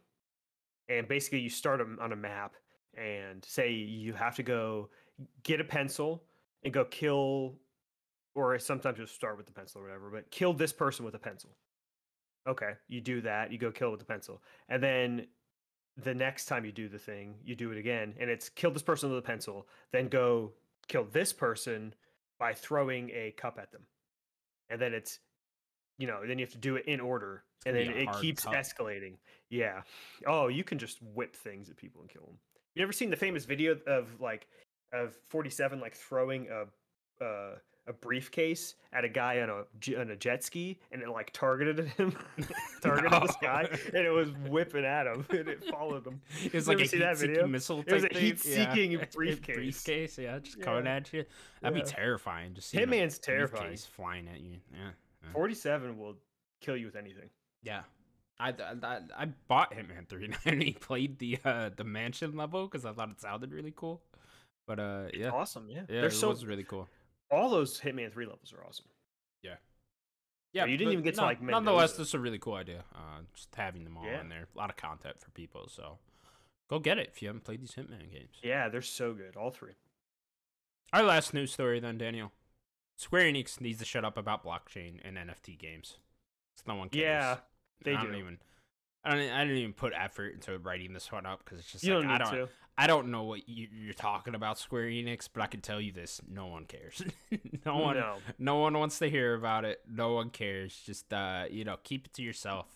and basically you start on a map and say you have to go get a pencil and go kill or sometimes you'll start with the pencil or whatever but kill this person with a pencil okay you do that you go kill with the pencil and then the next time you do the thing you do it again and it's kill this person with a pencil then go kill this person by throwing a cup at them. And then it's you know then you have to do it in order It's and then it keeps cup. escalating. Yeah. Oh you can just whip things at people and kill them you ever seen the famous video of like of 47 like throwing a uh, a briefcase at a guy on a on a jet ski and it like targeted him targeted this guy and it was whipping at him and it followed him It was You like a see that heat-seeking missile. It was a heat-seeking yeah. briefcase. briefcase, yeah, just coming Yeah. at you. That'd Yeah. be terrifying. Just Hitman's terrifying. flying at you. Yeah. yeah. 47 will kill you with anything Yeah. I, I, I- I bought Hitman 3 and I only played the uh, the mansion level because I thought it sounded really cool. But uh, yeah, awesome yeah, yeah, they're it so was really cool. All those hitman 3 levels are awesome Yeah, Yeah, you didn't even get to, no- like, Nonetheless, Mendoza. this is a really cool idea. Uh, just having them all Yeah. in there, a lot of content for people. So go get it if you haven't played these Hitman games. Yeah, they're so good, all three. Our last news story, then Daniel. Square Enix needs to shut up about blockchain and NFT games. It's no one cares. Yeah, they I don't even. I don't. I didn't even put effort into writing this one up because it's just You like don't I need don't. to. I don't know what you, you're talking about, Square Enix, but I can tell you this: no one cares. no one. No. No one wants to hear about it. No one cares. Just uh, you know, keep it to yourself,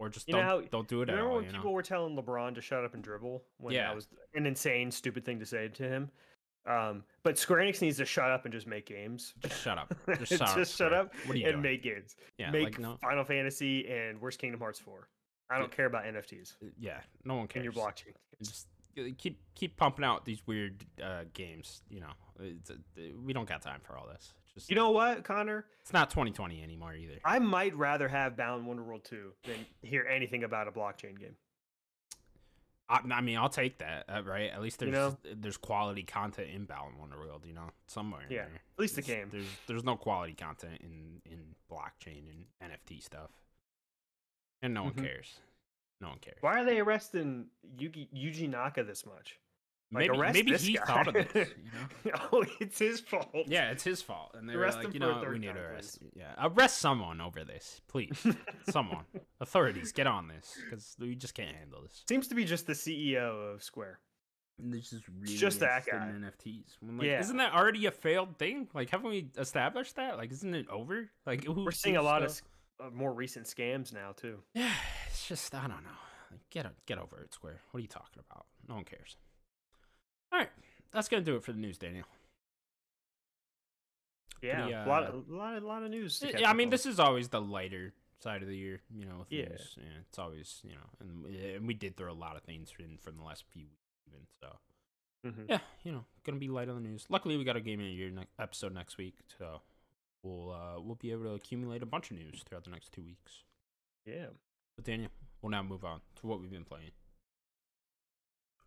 or just You don't how- don't do it at Remember all. when You people know? were telling LeBron to shut up and dribble? When Yeah. that was an insane, stupid thing to say to him. Um, but Square Enix needs to shut up and just make games. Just shut up. Just, Just, shut, up, shut up are and doing? make games. yeah, make like no. Final Fantasy and Worst Kingdom Hearts 4. I don't Yeah. care about NFTs Yeah, no one cares. in your blockchain. just uh, keep keep pumping out these weird uh, games. You know, it's, uh, we don't got time for all this. Just You know what, Connor? it's not 2020 anymore either. I might rather have Balan Wonderworld 2 than hear anything about a blockchain game. I, I mean, I'll take that, uh, right? At least there's You know? there's quality content in Balan Wonderworld, you know, somewhere. Yeah, there. at least the game. There's there's no quality content in in blockchain and NFT stuff, and no Mhm. one cares. No one cares. Why are they arresting Yugi, Yuji Naka this much? Like, maybe arrest maybe this he guy. thought of this. You know? oh, it's his fault. Yeah, it's his fault, and they Arrest were like, you know, we need to time, arrest. Yeah, arrest someone over this, please. someone, authorities, get on this because we just can't handle this. Seems to be just the CEO of Square. This is really just that interested guy. in NFTs. Like, Yeah. isn't that already a failed thing? Like, haven't we established that? Like, isn't it over? Like, who, We're seeing a lot of s- uh, more recent scams now too. Yeah, it's just I don't know. Get get over it, Square. What are you talking about? No one cares. All right, that's gonna do it for the news, Daniel. Yeah, Pretty, a lot, uh, of, a lot, a lot of news. to Yeah, I mean, on. this is always the lighter side of the year, you know. With Yeah. news. yeah, it's always you know, and, we- and we did throw a lot of things in from the last few weeks, even so. Mhm. Yeah, you know, gonna be light on the news. Luckily, we got a game of the year ne- episode next week, so we'll uh, we'll be able to accumulate a bunch of news throughout the next two weeks. yeah. But Daniel, we'll now move on to what we've been playing.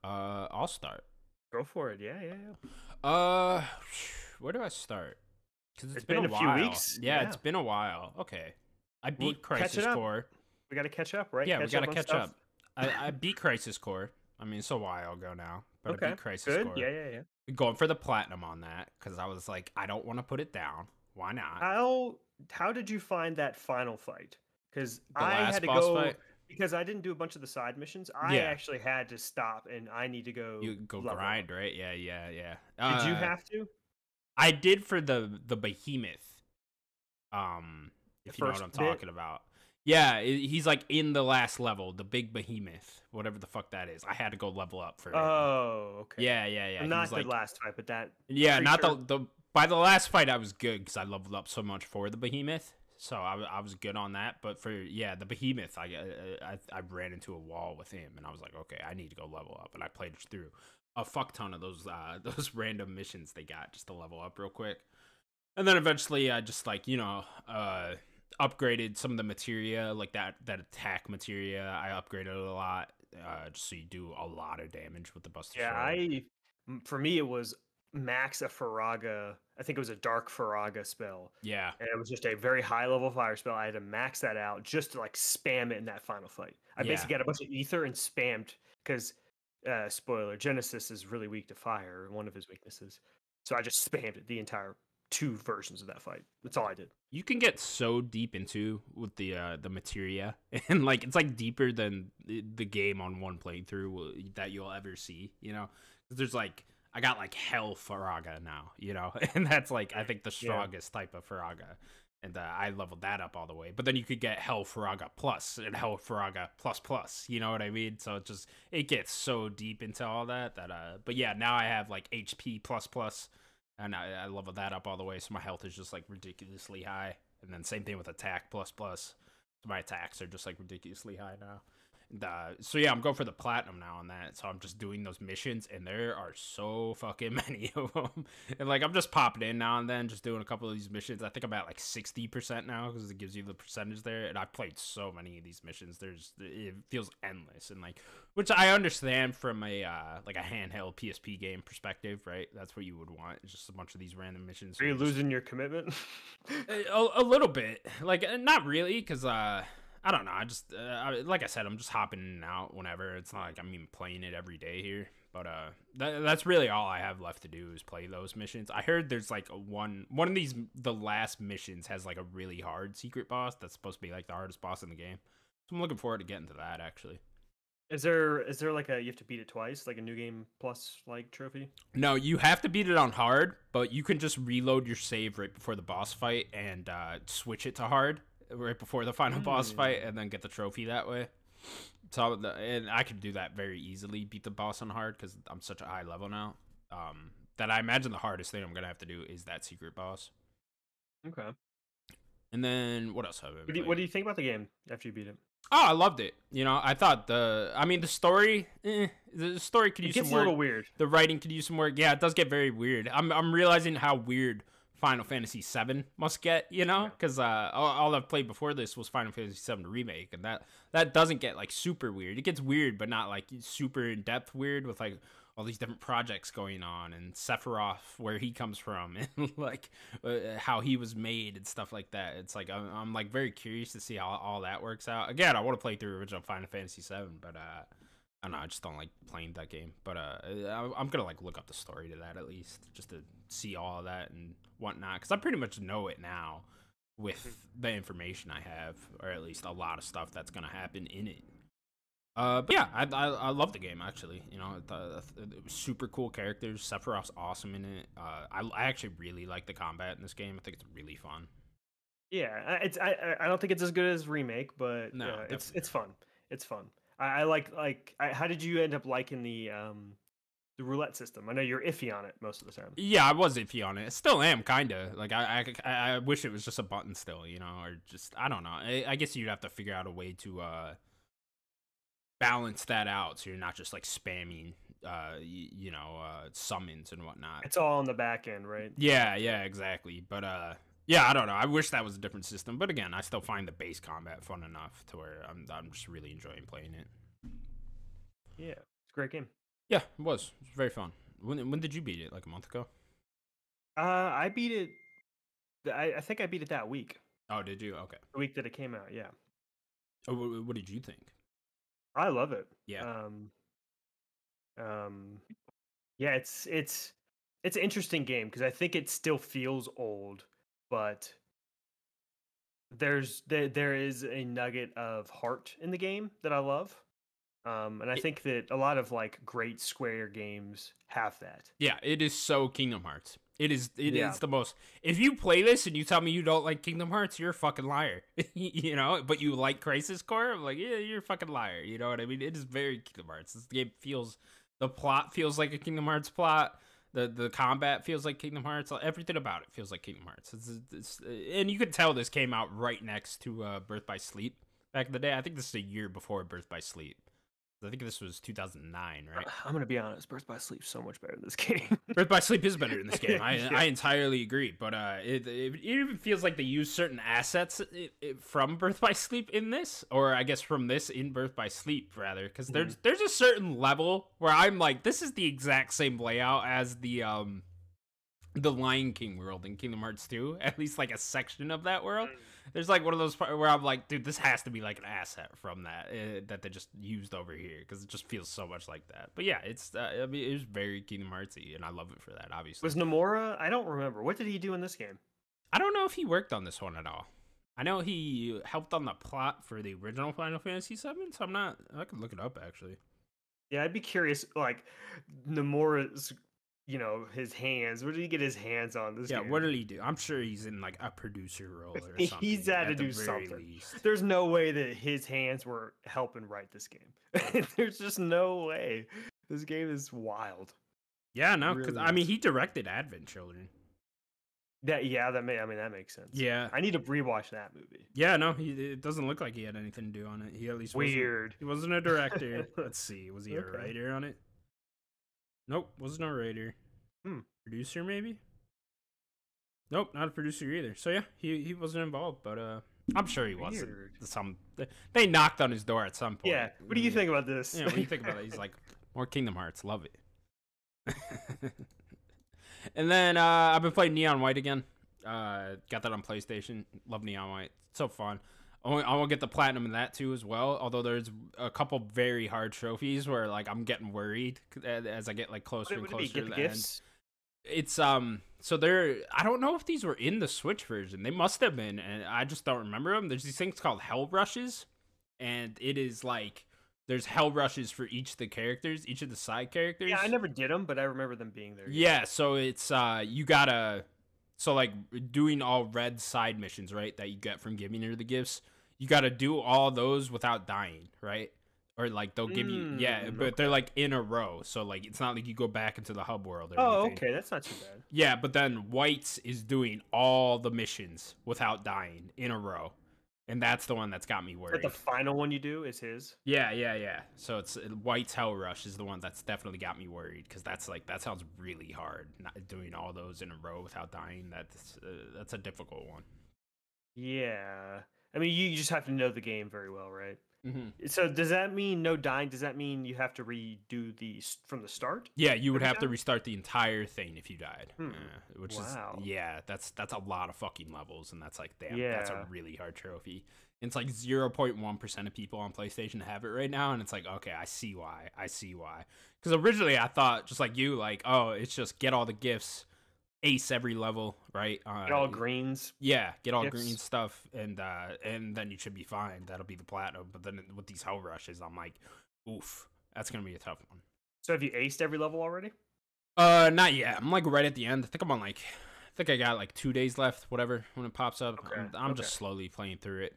Uh, I'll start. Go for it. Yeah, yeah, yeah. Uh, where do I start? Because It's been a few while. weeks, Yeah, yeah. it's been a while. Okay, I beat catch it Crisis. Core. We got to catch up, right? Yeah, we gotta catch stuff? up. I, I beat Crisis Core. I mean, it's a while ago now, but I Okay, beat Crisis Good. Core. Yeah, yeah, yeah. Going for the platinum on that because I was like, I don't want to put it down. Why not? How how did you find that final fight? Because I had to go fight? because I didn't do a bunch of the side missions. I Yeah. actually had to stop, and I need to go. You go level grind, right? Yeah, yeah, yeah. Did you Uh, have to? I did for the the behemoth. Um, The if you know what I'm bit? talking about. Yeah, he's like in the last level, the big behemoth, whatever the fuck that is. I had to go level up for. him. Oh, okay. yeah, yeah, yeah. not the like, last fight, but that. Yeah, not the the. By the last fight, I was good because I leveled up so much for the behemoth, so I, I was good on that. But for yeah, the behemoth, I, I I I ran into a wall with him, and I was like, okay, I need to go level up, and I played through a fuck ton of those uh those random missions they got just to level up real quick, and then eventually I just like you know uh upgraded some of the materia like that that attack materia I upgraded it a lot uh just so you do a lot of damage with the Buster Yeah, Sword. I. For me, it was max a Firaga. I think it was a dark Firaga spell, yeah and it was just a very high level fire spell. I had to max that out just to like spam it in that final fight. I Yeah. basically got a bunch of ether and spammed because, uh, spoiler, Genesis is really weak to fire, one of his weaknesses. So I just spammed it the entire two versions of that fight. That's all I did. you can get so deep into with the uh the materia and like it's like deeper than the, game on one playthrough that you'll ever see you know there's like i got like hell firaga now you know and that's like i think the Yeah. strongest type of firaga and uh, i leveled that up all the way but then you could get hell firaga plus and hell firaga plus plus you know what i mean so it just it gets so deep into all that that uh but yeah now i have like hp plus plus and I, I leveled that up all the way, so my health is just like ridiculously high. And then same thing with attack plus plus. So my attacks are just like ridiculously high now. The, so yeah, I'm going for the platinum now on that. So I'm just doing those missions, and there are so fucking many of them. And like I'm just popping in now and then, just doing a couple of these missions. I think I'm at like sixty percent now because it gives you the percentage there. And I've played so many of these missions. There's it feels endless, and like which I understand from a uh, like a handheld PSP game perspective, right? That's what you would want. Just a bunch of these random missions. Are you losing your commitment? a, a little bit like uh, not really because uh i don't know i just uh, I, like i said i'm just hopping in and out whenever. It's not like i'm even playing it every day here but uh that, that's really all i have left to do is play those missions. I heard there's like a one one of these the last missions has like a really hard secret boss that's supposed to be like the hardest boss in the game. So i'm looking forward to getting to that actually. Is there is there like a you have to beat it twice, like a new game plus like trophy? No, you have to beat it on hard, but you can just reload your save right before the boss fight and uh, switch it to hard right before the final boss Mm. fight, and then get the trophy that way. So, and I could do that very easily. Beat the boss on hard because I'm such a high level now. Um, that I imagine the hardest thing I'm gonna have to do is that secret boss. Okay. And then what else have I? been What do, you, what do you think about the game after you beat it? Oh, I loved it. You know, I thought the. I mean, the story. Eh, the story could It use gets some a work. little weird. the writing could use some work. Yeah, it does get very weird. I'm I'm realizing how weird Final Fantasy VII must get. You know, because uh, all, all I've played before this was Final Fantasy VII remake, and that that doesn't get like super weird. It gets weird, but not like super in depth weird with like all these different projects going on and Sephiroth where he comes from and like uh, how he was made and stuff like that. It's like I'm, I'm like very curious to see how all that works out. Again, I want to play through original Final Fantasy VII, but uh, I don't know. I just don't like playing that game. But uh, I- I'm gonna like look up the story to that at least, just to see all of that and whatnot. Because I pretty much know it now with the information I have, or at least a lot of stuff that's gonna happen in it. Uh, but yeah, I, I I love the game actually. You know, the, the, super cool characters. Sephiroth's awesome in it. Uh, I I actually really like the combat in this game. I think it's really fun. Yeah, I- it's I I- I don't think it's as good as remake, but No, uh, it's it's fun. It's fun. I, I like like. I, how did you end up liking the um the roulette system? I know you're iffy on it most of the time. Yeah, I was iffy on it. Still am, kind of. Like I, I, I I wish it was just a button still, you know, or just I don't know. I, I guess you'd have to figure out a way to uh balance that out so you're not just like spamming, uh, y- you know, uh, summons and whatnot. It's all on the back end, right? Yeah, yeah, exactly. But uh, yeah, I don't know. I wish that was a different system. But again, I still find the base combat fun enough to where I'm, I'm just really enjoying playing it. Yeah, it's a great game. Yeah, it was. It was very fun. When when did you beat it? Like a month ago? Uh, I beat it. I, I think I beat it that week. Oh, did you? Okay. The week that it came out. Yeah, Oh, what, what did you think? I love it. Yeah. Um. Um. Yeah, it's it's it's an interesting game because I think it still feels old, but there's there there is a nugget of heart in the game that I love. Um, and I It- think that a lot of like great Square games have that. Yeah, it is so Kingdom Hearts. It is it is Yeah. the most. If you play this and you tell me you don't like Kingdom Hearts, you're a fucking liar. you know, but you like Crisis Core, I'm like, yeah, you're a fucking liar. You know what I mean? It is very Kingdom Hearts. This game feels the plot feels like a Kingdom Hearts plot. The the combat feels like Kingdom Hearts. Everything about it feels like Kingdom Hearts. It's, it's, and you can tell this came out right next to uh, Birth by Sleep back in the day. I think this is a year before Birth by Sleep. I think this was 2009, right? Uh, I'm gonna be honest, Birth by Sleep so much better than this game. Birth by Sleep is better in this game. I, Yeah. I entirely agree. But uh, it, it, it even feels like they use certain assets i i from Birth by Sleep in this, or I guess from this in Birth by Sleep rather, because hmm. there's there's a certain level where I'm like, this is the exact same layout as the um the Lion King world in Kingdom Hearts 2. At least like a section of that world. Hmm. There's like one of those parts where I'm like, dude, this has to be like an asset from that uh, that they just used over here because it just feels so much like that. But yeah, it's uh, I mean it was very Kingdom Heartsy, and I love it for that. Obviously, Was Nomura? I don't remember. What did he do in this game? I don't know if he worked on this one at all. I know he helped on the plot for the original Final Fantasy VII, so I'm not. I could look it up actually. Yeah, I'd be curious. Like Nomura's, you know, his hands. What did he get his hands on this Yeah, what did he do? I'm sure he's in like a producer role or something. He's had to do something. least. There's no way that his hands were helping write this game. There's just no way. This game is wild. Yeah, no, because Really I mean he directed Advent Children. That yeah, that may I mean that makes sense. Yeah, I need to rewatch that movie. yeah. No, he, it doesn't look like he had anything to do on it. He at least wasn't- Weird. He wasn't a director. Let's see. Was he a writer on it? Nope, wasn't a writer. Hmm. Producer maybe? Nope, not a producer either. So yeah, he he wasn't involved, but uh I'm sure he wasn't. Weird. Some they knocked on his door at some point. Yeah. What do you think about this? Yeah, what do you think about it? He's like, more Kingdom Hearts, love it. and then uh, I've been playing Neon White again. Uh, got that on PlayStation. Love Neon White. So fun. I want, I want to get the platinum in that too as well. Although there's a couple very hard trophies where like I'm getting worried as I get like closer and it, would it closer to the the end. gifts? It's um so they're I don't know if these were in the Switch version. They must have been, and I just don't remember them. There's these things called Hell Rushes, and it is like there's Hell Rushes for each of the characters, each of the side characters. Yeah, I never did them, but I remember them being there. Yeah, so it's uh you gotta so like doing all red side missions, right? That you get from giving her the gifts. You gotta do all those without dying, right? Or like they'll give you yeah, Mm, but they're like in a row. So like it's not like you go back into the hub world or Oh, anything. okay, that's not too bad. Yeah, but then White's is doing all the missions without dying in a row. And that's the one that's got me But worried. the final one you do is his. yeah, yeah, yeah. So it's uh, White's Hell Rush is the one that's definitely got me worried because that's like that sounds really hard. Not doing all those in a row without dying. That's uh, that's a difficult one. Yeah. I mean, you just have to know the game very well, right? Mm-hmm. So does that mean no dying? Does that mean you have to redo the from the start? Yeah, you would have to restart the entire thing if you died. Hmm. Yeah, which Wow. is yeah, that's that's a lot of fucking levels, and that's like damn, that's a really hard trophy. And it's like zero point one percent of people on PlayStation have it right now, and it's like okay, I see why, I see why. Because originally I thought just like you, like oh, it's just get all the gifts, ace every level, right? Uh, Get all greens. yeah, get all gifts. green stuff, and uh, and then you should be fine. That'll be the platinum. But then with these hell rushes, I'm like, oof, that's gonna be a tough one. So have you aced every level already? Uh, not yet. I'm like right at the end. I think I'm on like, I think I got like two days left. Whatever when it pops up, Okay, I'm, I'm just slowly playing through it.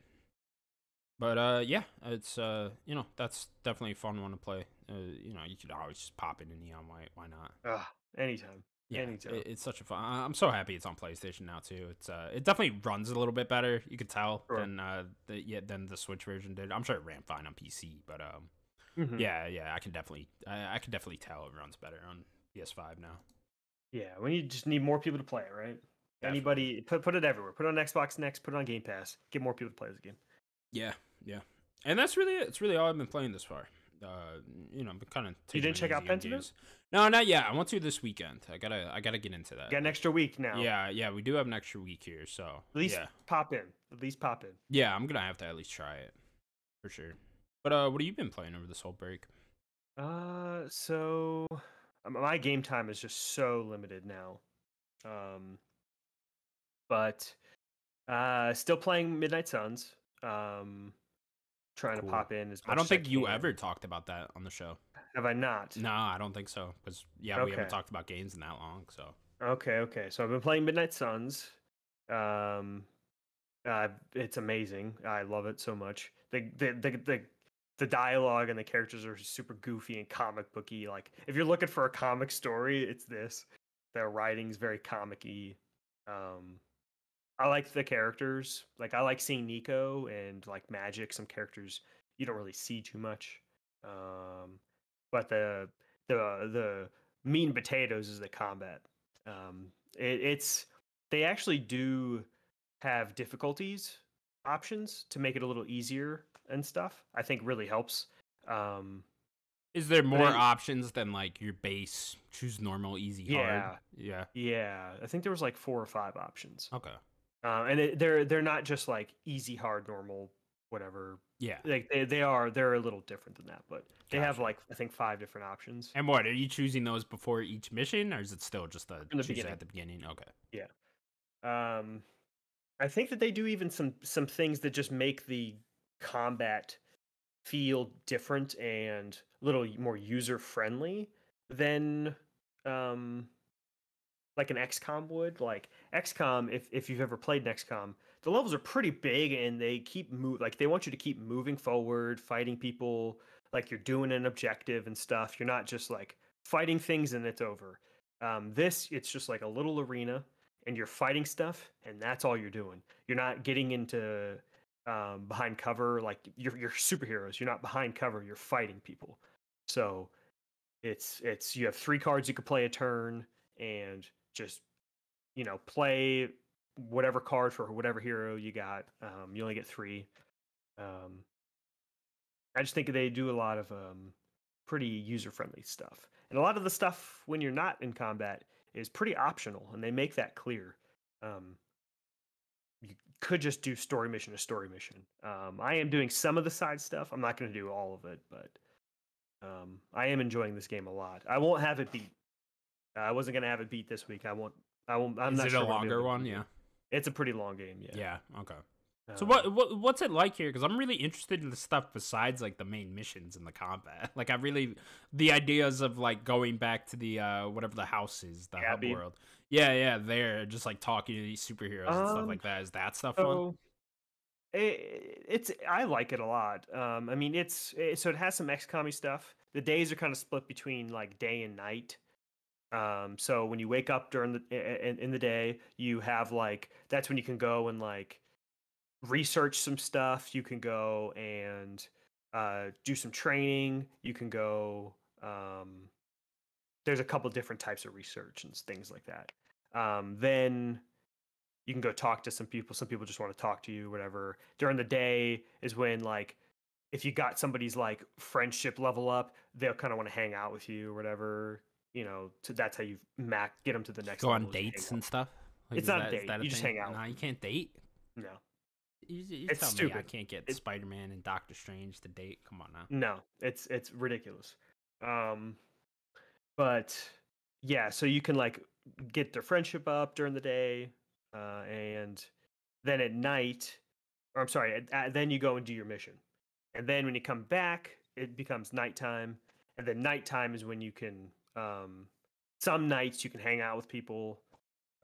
But uh, yeah, it's uh, you know, that's definitely a fun one to play. Uh, you know, you could always just pop in a neon white. Why not? Ugh, anytime. Yeah, Anytime. it, it's such a fun. I'm so happy it's on PlayStation now too. It's uh, it definitely runs a little bit better. You could tell Sure. than uh, the yeah than the Switch version did. I'm sure it ran fine on PC, but um, Mhm. yeah, yeah, I can definitely, I, I can definitely tell it runs better on PS5 now. Yeah, we need just need more people to play it, right? Anybody put put it everywhere. Put it on Xbox Next. Put it on Game Pass. Get more people to play this game. Yeah, yeah, and that's really it. It's really all I've been playing this far. Uh, you know, kind of. You didn't check out Pentiment? No, not yet. I want to this weekend. I gotta, I gotta get into that. Got an extra week now. Yeah, yeah, we do have an extra week here, so At least yeah, pop in. At least pop in. yeah, I'm gonna have to at least try it for sure. But uh, what have you been playing over this whole break? Uh, so um, my game time is just so limited now. Um, but uh, still playing Midnight Suns. Um, trying Cool. to pop in as much I don't think you ever talked about that on the show. have I not. No, I don't think so. Because yeah, we haven't talked about games in that long. So Okay, okay. So I've been playing Midnight Suns. Um, uh, it's amazing. I love it so much. The the the the, the dialogue and the characters are super goofy and comic booky. Like if you're looking for a comic story, it's this. The writing's very comic-y. Um, I like the characters. Like I like seeing Nico and like Magik. Some characters you don't really see too much. Um, but the the the meat and potatoes is the combat. Um, it, it's they actually do have difficulties options to make it a little easier and stuff. I think really helps. Um, is there more then- options than like your base? Choose normal, easy, hard. Yeah. yeah, I think there was like four or five options, Okay. Uh, and it, they're they're not just like easy, hard, normal, whatever. Yeah. Like they, they are they're a little different than that, but they have like I think five different options. And what are you choosing those before each mission, or is it still just From the choose at the beginning? Okay. Yeah. Um, I think that they do even some some things that just make the combat feel different and a little more user friendly than um like an XCOM would. Like XCOM, if if you've ever played XCOM, the levels are pretty big and they keep move like they want you to keep moving forward, fighting people, like you're doing an objective and stuff. You're not just like fighting things and it's over. Um, this it's just like a little arena and you're fighting stuff, and that's all you're doing. You're not getting into um, behind cover like you're you're superheroes. You're not behind cover. You're fighting people. So it's it's you have three cards you could play a turn and just you know play whatever card for whatever hero you got. Um, you only get three. Um, I just think they do a lot of um, pretty user friendly stuff, and a lot of the stuff when you're not in combat is pretty optional, and they make that clear. Um, you could just do story mission to story mission. Um, I am doing some of the side stuff. I'm not going to do all of it, but um, I am enjoying this game a lot. I won't have it beat. I wasn't going to have it beat this week. I won't. I won't. I'm Is not it sure a longer one? Yeah. It's a pretty long game. Yeah. Yeah. Okay. So Um, what, what what's it like here? Because I'm really interested in the stuff besides like the main missions and the combat. Like I really the ideas of like going back to the uh whatever the house is, the hub world. Yeah, yeah, there, just like talking to these superheroes and stuff Um, like that. Is that stuff fun? It, it's I like it a lot. Um, I mean, it's it, so it has some XCOM stuff. The days are kind of split between like day and night. Um, so when you wake up during the in, in the day, you have like that's when you can go and like research some stuff. You can go and uh, do some training. You can go. Um, there's a couple different types of research and things like that. Um, then you can go talk to some people. Some people just want to talk to you, whatever. During the day is when like if you got somebody's like friendship level up, they'll kind of want to hang out with you or whatever. You know, to, that's how you mac get them to the next. Go on level is you hang dates and stuff. It's is not a date, that you just thing? hang out. Nah, you can't date. No, You, you It's tell me I can't get Spider Man and Doctor Strange to date. Come on now. no, it's it's ridiculous. Um, but yeah, so you can like get their friendship up during the day, uh, and then at night, or I'm sorry, at- then you go and do your mission, and then when you come back, it becomes nighttime, and then nighttime is when you can. Um, some nights you can hang out with people.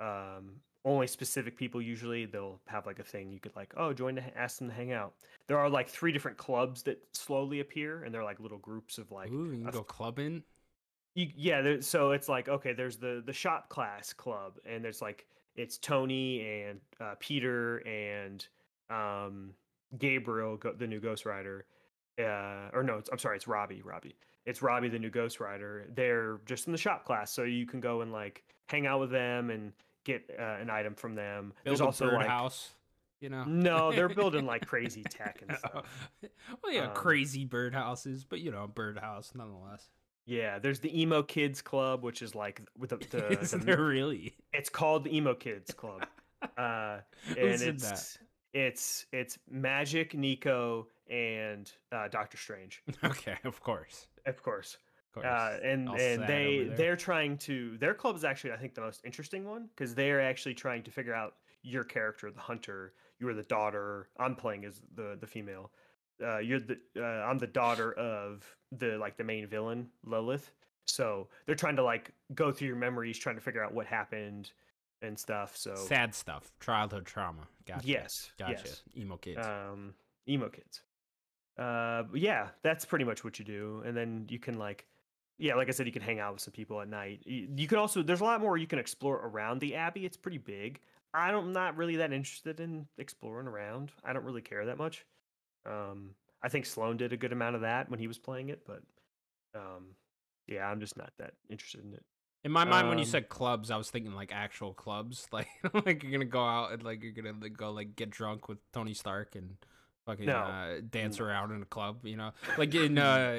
Um, only specific people usually they'll have like a thing you could like oh join to ask them to hang out there are like three different clubs that slowly appear and they're like little groups of like Ooh, you can a go clubbing. you, yeah there, so it's like okay there's the the shop class club and there's like it's tony and uh, peter and um gabriel the new ghost rider uh or no it's, i'm sorry it's robbie robbie it's robbie the new ghost rider they're just in the shop class so you can go and like hang out with them and get uh, an item from them Build there's a also like birdhouse. You know. no they're building like crazy tech and stuff well, yeah, Um, crazy birdhouses, but you know, birdhouse nonetheless. yeah there's the emo kids club which is like with the, the, Is the there really? It's called the Emo Kids Club. Uh, and it's that? it's it's Magik, Nico, and uh, Doctor Strange, Okay, of course. Of course. Uh, and All and they they're trying to their club is actually I think the most interesting one because they're actually trying to figure out your character, the hunter. You are the daughter. I'm playing as the the female. Uh, you're the uh, I'm the daughter of the like the main villain Lilith. So they're trying to like go through your memories, trying to figure out what happened and stuff. So Sad stuff. Childhood trauma. Gotcha. yes, Gotcha. yes. Emo kids. um, emo kids. Uh, yeah, that's pretty much what you do, and then you can like, yeah, like I said, you can hang out with some people at night. You, you can also there's a lot more you can explore around the abbey. It's pretty big. I don't, I'm not really that interested in exploring around. I don't really care that much. Um, I think Sloan did a good amount of that when he was playing it, but um, yeah, I'm just not that interested in it. In my mind, when you um, said clubs, I was thinking like actual clubs, like like you're gonna go out and like you're gonna like, go like get drunk with Tony Stark and fucking No. uh, dance around in a club, you know, like in uh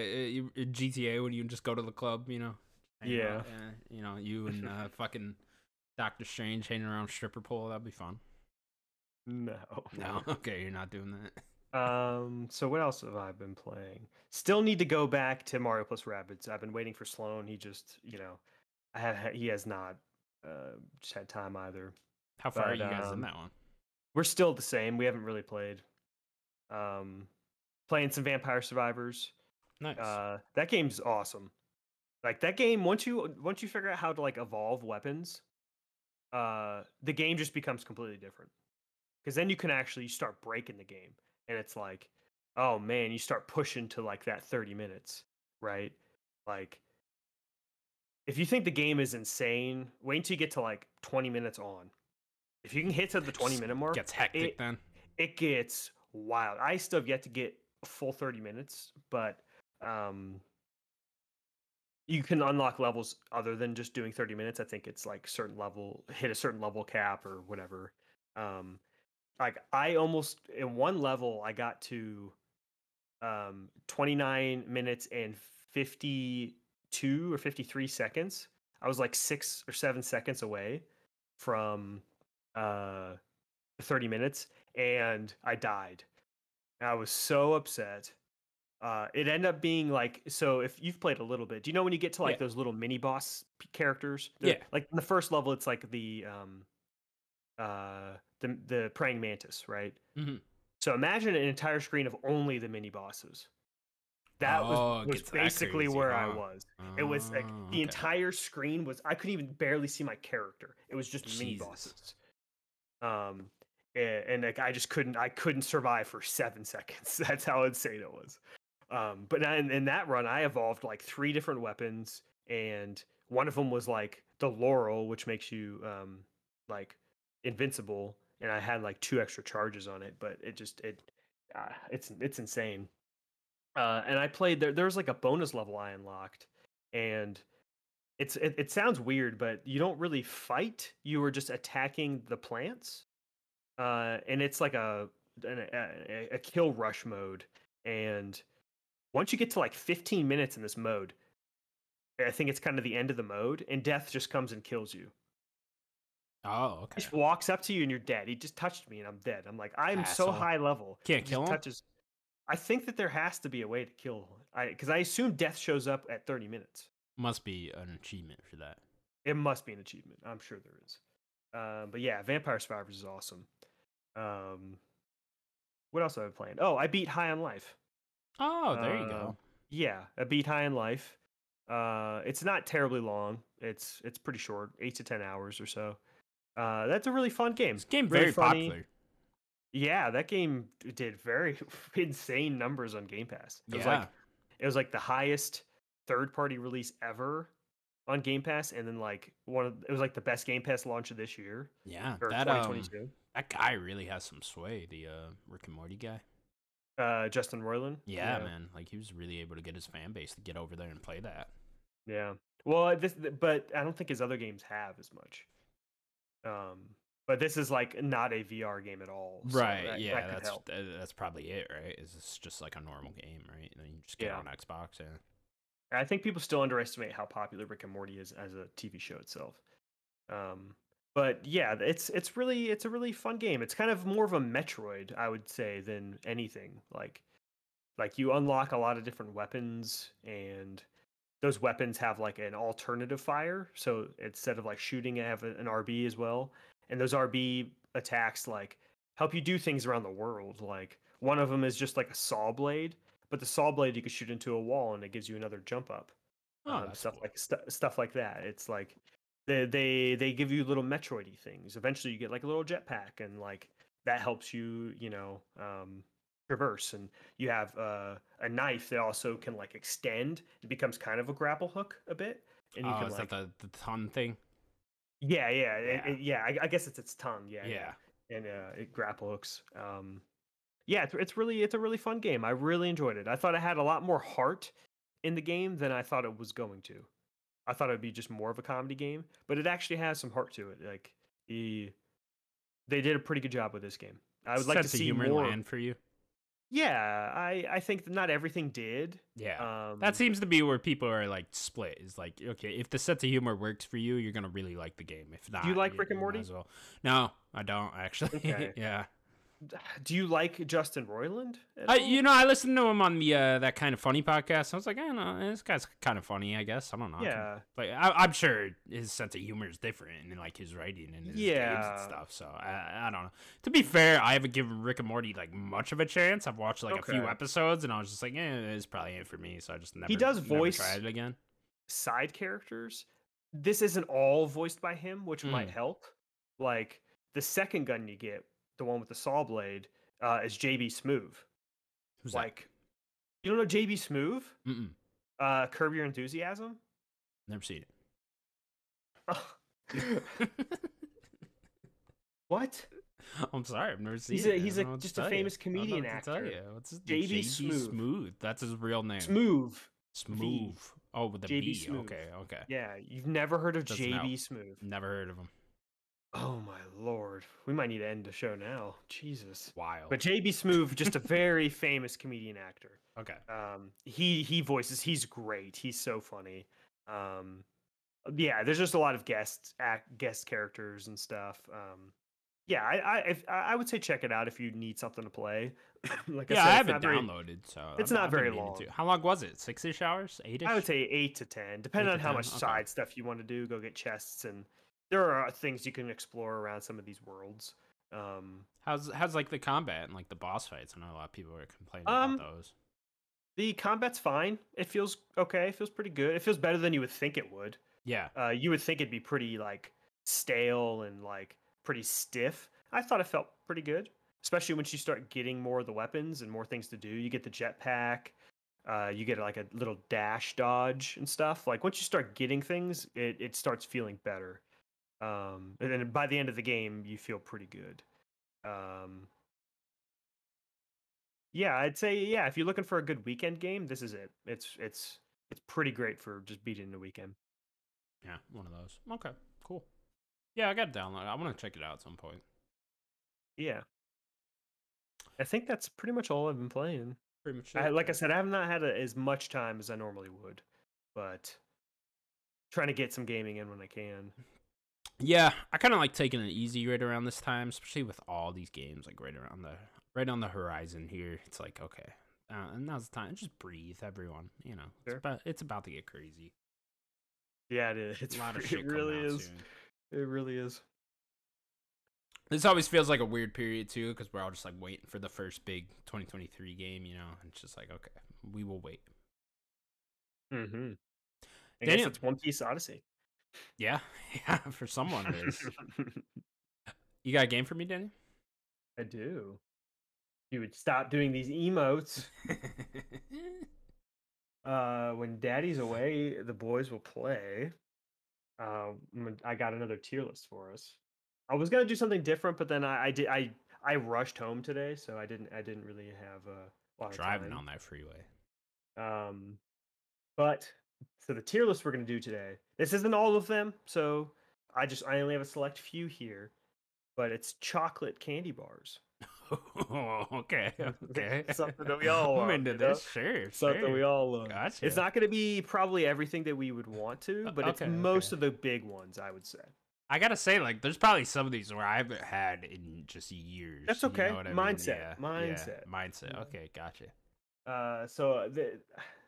GTA when you just go to the club, you know. Yeah. out, uh, you know, you and uh, fucking Doctor Strange hanging around stripper pole. That'd be fun. No, No, okay, you're not doing that. Um, so what else have I been playing? Still need to go back to Mario plus Rabbids. I've been waiting for Sloan. He just, you know, I have he has not uh just had time either. How far are you guys in um, that one? We're still the same. We haven't really played. Um playing some Vampire Survivors. Nice. Uh that game's awesome. Like that game once you once you figure out how to like evolve weapons, uh the game just becomes completely different. Cuz then you can actually start breaking the game and it's like oh man, you start pushing to like that 30 minutes, right? Like if you think the game is insane, wait until you get to like 20 minutes on If you can hit to the 20 minute mark, Gets hectic it- then. it gets wild. I still have yet to get full 30 minutes, but um you can unlock levels other than just doing 30 minutes. I think it's like certain level hit a certain level cap or whatever. Um like I almost in one level I got to um 29 minutes and 52 or 53 seconds. I was like 6 or 7 seconds away from uh 30 minutes and I died. And I was so upset. Uh, it ended up being like so. If you've played a little bit, do you know when you get to like Yeah. those little mini boss characters? Yeah. Like in the first level, it's like the um, uh, the the praying mantis, right? Mhm. So imagine an entire screen of only the mini bosses. That Oh, was, was that basically crazy, where I huh? was. It was like Oh, the okay. entire screen was I couldn't even barely see my character. It was just mini bosses. Um a- and, like I just couldn't I couldn't survive for 7 seconds. That's how insane it was. Um but in, in that run I evolved like three different weapons and one of them was like the laurel which makes you um like invincible and I had like two extra charges on it but it just it uh, it's it's insane. Uh, and I played there. There was like a bonus level I unlocked, and it's it, it sounds weird, but you don't really fight. You were just attacking the plants, uh, and it's like a, an, a a kill rush mode. And once you get to like 15 minutes in this mode, I think it's kind of the end of the mode, and death just comes and kills you. Oh, okay. He just walks up to you and you're dead. He just touched me and I'm dead. I'm like, I'm so high level. Can't kill him? touches. I think that there has to be a way to kill. I because I assume death shows up at 30 minutes. Must be an achievement for that. It must be an achievement. I'm sure there is. Um, but yeah, Vampire Survivors is awesome. Um, what else have I played? Oh, I beat High on Life. Oh, there you Uh, go. Yeah, I beat High on Life. Uh, it's not terribly long. It's it's pretty short, eight to ten hours or so. Uh, that's a really fun game. This game really very funny. popular. Yeah, that game did very insane numbers on Game Pass. It was yeah. like it was like the highest third party release ever on Game Pass, and then like one of it was like the best Game Pass launch of this year yeah. That um, 2022. That guy really has some sway. The uh, Rick and Morty guy. uh, Justin Roiland. Yeah, man. Like he was really able to get his fan base to get over there and play that. Yeah. Well, this, but I don't think his other games have as much. Um, but this is like not a VR game at all. so right. that- yeah. that that's help. that's probably it. Right. Is this just like a normal game? Right. And then you just get Yeah. on Xbox. Yeah. I think people still underestimate how popular Rick and Morty is as a TV show itself. Um, but yeah, it's it's really it's a really fun game. It's kind of more of a Metroid, I would say, than anything. Like like you unlock a lot of different weapons and those weapons have like an alternative fire. So instead of like shooting, I have an RB as well. And those RB attacks like help you do things around the world. Like one of them is just like a saw blade, but the saw blade you can shoot into a wall and it gives you another jump up. Oh, um, stuff cool. like stu- stuff like that. It's like they they they give you little Metroidy things. Eventually, you get like a little jetpack, and like that helps you, you know, um, traverse. And you have uh, a knife that also can like extend. It becomes kind of a grapple hook a bit, and you oh, can is like that the the ton thing? yeah yeah Yeah. it- yeah. I, I guess it's its tongue. Yeah Yeah. and uh, it grapple hooks. Um, yeah, it's, it's really it's a really fun game. I really enjoyed it. I thought it had a lot more heart in the game than I thought it was going to. I thought it would be just more of a comedy game, but it actually has some heart to it. Like he, they did a pretty good job with this game. I would like to see humor more. land for you. Yeah, I I think that not everything did. Yeah. Um, that seems to be where people are like split. Is like, okay, if the sense of humor works for you, you're gonna really like the game. If not, do you like Rick and Morty? as well. No, I don't actually. Okay. yeah, Do you like Justin Roiland? I, you know, I listened to him on the uh, that kind of funny podcast. I was like, I don't know, this guy's kind of funny. I guess I don't know. Yeah. like I, I'm sure his sense of humor is different and like his writing and his games Yeah. and stuff. So I, I don't know. To be fair, I haven't given Rick and Morty like much of a chance. I've watched like a few episodes and I was just like, eh, it's probably it for me. So I just never. He does voice- tried it again. side characters. This isn't all voiced by him, which might Mm. help. Like the second gun you get, the one with the saw blade, uh, is JB Smoove. Who's that? like, you don't know JB Smoove? Mm-mm. Uh, Curb Your Enthusiasm. Never seen it. What? I'm sorry, I've never seen He's it. he's a- know what to just a you. famous know comedian what to tell actor. you. What's his JB JB Smoove. Smooth. That's his real name. Smooth. Smooth. Oh, with the JB B. Smoove. Okay, okay. Yeah, you've never heard of. JB Smooth. Never heard of him. Oh my lord. We might need to end the show now. Jesus. Wild. But JB Smoove, just a very famous comedian actor. okay. Um, he he voices. He's great. He's so funny. Um, yeah, there's just a lot of guest act guest characters and stuff. Um, yeah, I I if, I would say check it out if you need something to play. like yeah, I, said, I it's have it not very- downloaded, so it's I've- not very long. to. How long was it? Six ish hours? Eight ish? I would say eight to ten, depending Eight on how 10, much okay. side stuff you want to do. Go get chests, and there are things you can explore around some of these worlds. Um, How's how's like the combat and like the boss fights? I know a lot of people are complaining Um, about those. the combat's fine. It feels okay. It feels pretty good. It feels better than you would think it would. Yeah. uh, you would think it'd be pretty like stale and like pretty stiff. I thought it felt pretty good, especially once you start getting more of the weapons and more things to do. You get the jetpack, uh, you get like a little dash dodge and stuff. Like once you start getting things, it, it starts feeling better. Um, and then by the end of the game, you feel pretty good. Um, yeah, I'd say yeah. If you're looking for a good weekend game, this is it. It's it's it's pretty great for just beating the weekend. Yeah, one of those. Okay, cool. Yeah, I got to download. I want to check it out at some point. Yeah. I think that's pretty much all I've been playing. Pretty much. I, like I said, I have not had a, as much time as I normally would, but trying to get some gaming in when I can. Yeah, I kind of like taking it easy right around this time, especially with all these games like right around the right on the horizon here. It's like okay, uh, and now's the time. Just breathe, everyone. You know, it's about it's about to get crazy. Yeah, it is. It's a lot of shit it really out is. soon. It really is. This always feels like a weird period too, because we're all just like waiting for the first big 2023 game. You know, and it's just like okay, we will wait. Mm-hmm. I Daniel. guess it's One Piece Odyssey. Yeah, yeah, for someone it is. you got a game for me, Danny? I do. You would stop doing these emotes. Uh, when Daddy's away, the boys will play. Um, I got another tier list for us. I was gonna do something different, but then I, I did I I rushed home today, so I didn't I didn't really have a lot of Driving on that freeway. Um, but so the tier list we're gonna do today. This isn't all of them, so I just I only have a select few here. But it's chocolate candy bars. okay, okay. Something that we all I'm into you know? this. Sure, Something sure. we all love. Gotcha. It's not going to be probably everything that we would want to, Uh, but it's okay, most okay. of the big ones, I would say. I gotta say, like, there's probably some of these where I haven't had in just years. That's you okay. know what I mean? Mindset, Yeah, yeah, mindset. mindset. Mhm. Okay, gotcha. Uh, so the,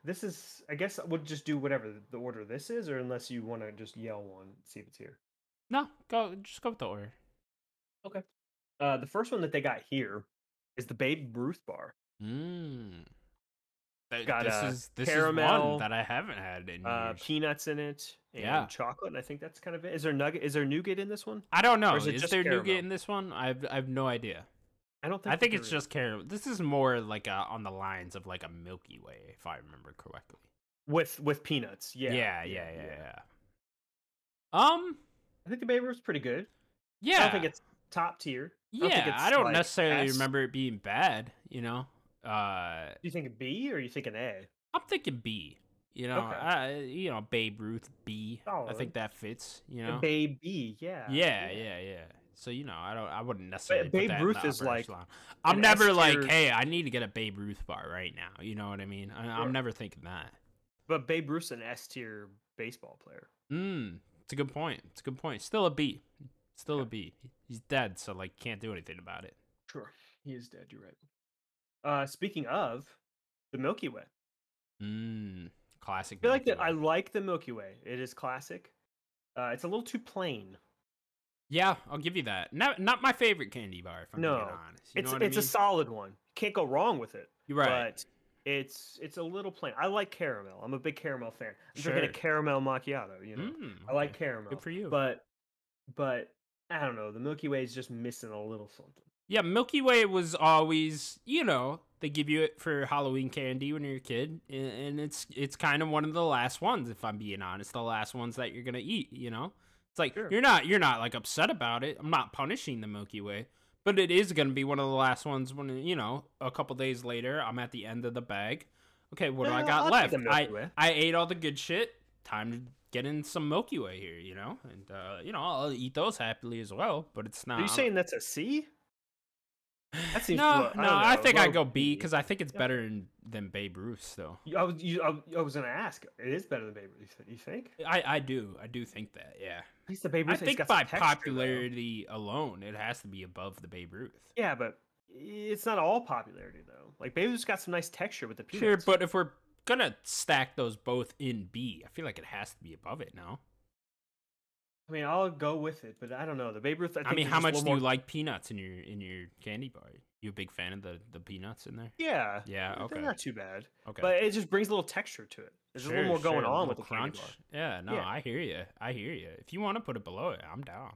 this is, I guess, we'll just do whatever the order this is, or unless you want to just yell one, see if it's here. No, go. Just go with the order. Okay. Uh, the first one that they got here is the Babe Ruth bar. Mm. Th- Got, this uh, is this is caramel, one that I haven't had in Uh, peanuts in it and Yeah. chocolate, and I think that's kind of it. Is there nugget? Is there nougat in this one? I don't know. Is, is it just there nougat in this one? I've I've no idea. I don't think. I think it's just caramel. This is more like uh, on the lines of like a Milky Way, if I remember correctly. with with peanuts. Yeah, Yeah, yeah, yeah, yeah. Um, I think the Babe Ruth's pretty good. yeah. I don't think it's top tier. I don't yeah, I don't like, necessarily S. remember it being bad. You know, uh, you think a B or you think an A? I'm thinking B. You know, Okay. I, you know, Babe Ruth B. I Solid. think that fits. You know, Babe B, yeah. yeah, yeah, yeah. So you know, I don't, I wouldn't necessarily. Babe Ruth is like echelon. I'm never S like, hey, I need to get a Babe Ruth bar right now. You know what I mean? I, Sure. I'm never thinking that. But Babe Ruth's an S tier baseball player. Mm, it's a good point. It's a good point. Still a B. Still a B. He's dead, so like can't do anything about it. Sure. He is dead, you're right. Uh speaking of the Milky Way. Mm, classic. I feel like Milky that I like the Milky Way. It is classic. Uh it's a little too plain. Yeah, I'll give you that. Not not my favorite candy bar. If I'm No, being honest, you it's it's I a mean? solid one. Can't go wrong with it. You're right. But it's it's a little plain. I like caramel. I'm a big caramel fan. I'm drinking a caramel macchiato, you know. Mm, I like caramel. Good for you. But but I don't know. The Milky Way is just missing a little something. yeah, Milky Way was always, you know, they give you it for Halloween candy when you're a kid, and, and it's it's kind of one of the last ones, if I'm being honest, the last ones that you're gonna eat. You know, It's like Sure. you're not you're not like upset about it. I'm not punishing the Milky Way, but it is gonna be one of the last ones when you know a couple days later I'm at the end of the bag. Okay, what do I got I'll left? I I ate all the good shit. Time to get in some Milky Way here, you know, and uh, you know I'll eat those happily as well. But it's not. Are you saying that's a C? That seems no, low- no? don't I think I go B because I think it's Yeah. better in, than Babe Ruth's though. I was, you, I, was- I was gonna ask. It is better than Babe Ruth. You think? I, I do I do think that yeah. Least the Babe I Ruth. has think by texture, though. popularity alone, it has to be above the Babe Ruth. Yeah, but it's not all popularity though. Like Babe Ruth's got some nice texture with the Sure, but if we're gonna stack those both in B, I feel like it has to be above it now. I mean, I'll go with it, but I don't know. The Babe Ruth. I, I, mean, how much do you like peanuts in your in your candy bar? You a big fan of the the peanuts in there? Yeah. Yeah, they're okay. not too bad, Okay, but it just brings a little texture to it. There's a little more going on with the crunch. Yeah, no, Yeah. I hear you. I hear you. If you want to put it below it, I'm down.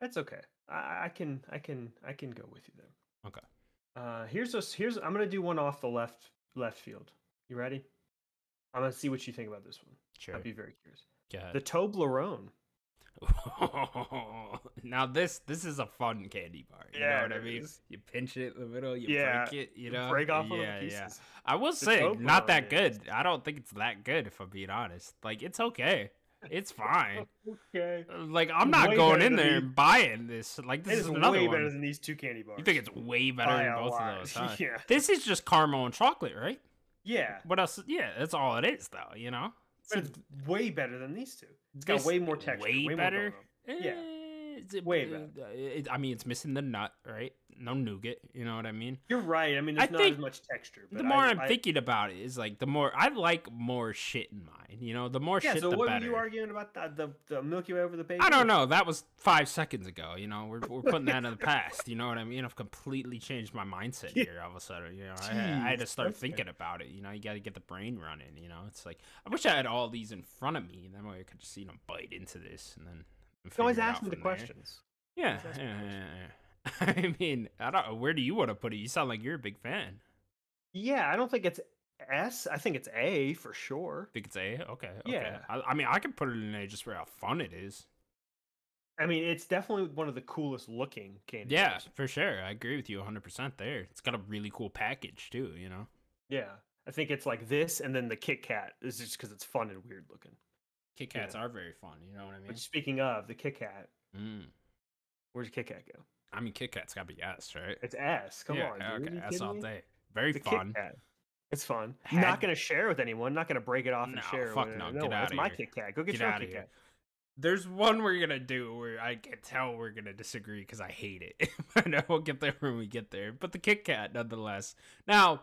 That's okay. I, I can, I can, I can go with you there. Okay. Uh, here's a here's I'm gonna do one off the left left field. You ready? I'm gonna see what you think about this one. Sure. I'd be very curious. Ahead. The Toblerone. now this this is a fun candy bar. You Yeah, know what I mean? is. You pinch it in the middle, you Yeah, break it, you You know. break off yeah, of the yeah. pieces. I will The say, not that is- good. I don't think it's that good if I'm being honest. Like it's okay. It's fine. Okay. Like I'm not Way going in there these- and buying this. Like this is is another way one. better than these two candy bars. you think it's way better By than both lot. of those? Huh? Yeah. This is just caramel and chocolate, right? Yeah, What else? Yeah, that's all it is, though. You know. but it's way better than these two. It's got This- way more texture. Way, more better. on. Yeah. Eh, it- Way uh, better. it- I mean, it's missing the nut, right? No nougat. You know what I mean? You're right. I mean, I there's not think as much texture. But the more I, I, am I- thinking about it, is like the more I like more shit in mine. You know, the more yeah. shit, So the what better. were you arguing about the, the the Milky Way over the baby? I don't know. That was five seconds ago. You know, we're, we're putting that in the past. You know what I mean? I've completely changed my mindset here all of a sudden. You know, I, I had to start thinking about it. You know, you got to get the brain running. You know, it's like I wish I had all these in front of me, and then way I could just you know bite into this and then. You always ask me the there. questions. Yeah, yeah, yeah, yeah. I mean, I don't. Where do you want to put it? You sound like you're a big fan. Yeah, I don't think it's S. I think it's A for sure. Think it's A? Okay. okay. Yeah. I, I mean, I could put it in A just for how fun it is. I mean, it's definitely one of the coolest looking candy. Yeah, bars. for sure. I agree with you 100% there. It's got a really cool package too, you know? Yeah. I think it's like this, and then the Kit Kat is just because it's fun and weird looking. Kit Yeah. Kats are very fun, you know what I mean? But speaking of the Kit Kat, Mm. where's Kit Kat go? I mean, Kit Kat's got to be S, right? It's S. Come yeah, on, dude. okay, S all day. Very The fun. It's fun. Had- Not gonna share with anyone. Not gonna break it off and No, share. fuck no, No, get that's outta my here. Kit Kat. Go get, Get your Kit. Kat. There's one we're gonna do where I can tell we're gonna disagree because I hate it. I know we'll get there when we get there. But the Kit Kat, nonetheless. Now,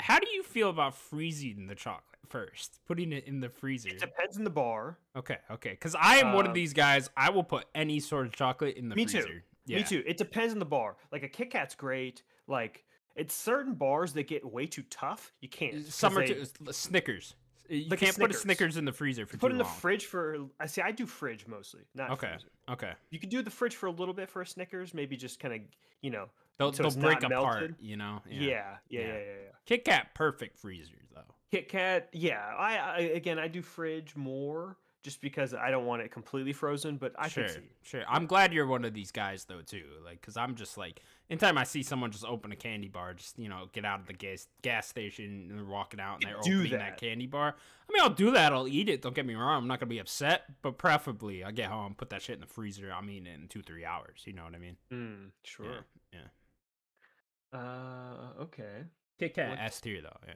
how do you feel about freezing the chocolate first, putting it in the freezer? It depends on the bar. Okay, okay. Because I am one of Um, these guys. I will put any sort of chocolate in the freezer. Me too. Yeah. Me too. It depends on the bar. Like a Kit Kat's great. Like it's certain bars that get way too tough. You can't. are they- Snickers. You Like a can't put a Snickers. In the freezer for put in the fridge for. I see. I do fridge mostly, not Okay, freezer. okay. You can do the fridge for a little bit for a Snickers. Maybe just kind of you know. They'll, So they'll break apart, melted? you know? Yeah. Yeah. Yeah. Yeah. Yeah. Yeah. yeah. Kit Kat, perfect freezer though. Kit Kat. Yeah. I, I again I do fridge more just because I don't want it completely frozen, but I sure, sure. I'm glad you're one of these guys, though, too. Like, because I'm just like, anytime I see someone just open a candy bar, just, you know, get out of the gas gas station and they're walking out and they're do opening that. that. candy bar. I mean, I'll do that. I'll eat it. Don't get me wrong. I'm not going to be upset, but preferably I get home, put that shit in the freezer. I'm eating it in two, three hours. You know what I mean? Mm, sure. Yeah. Uh. Okay. Kit Kat S tier, though. Yeah.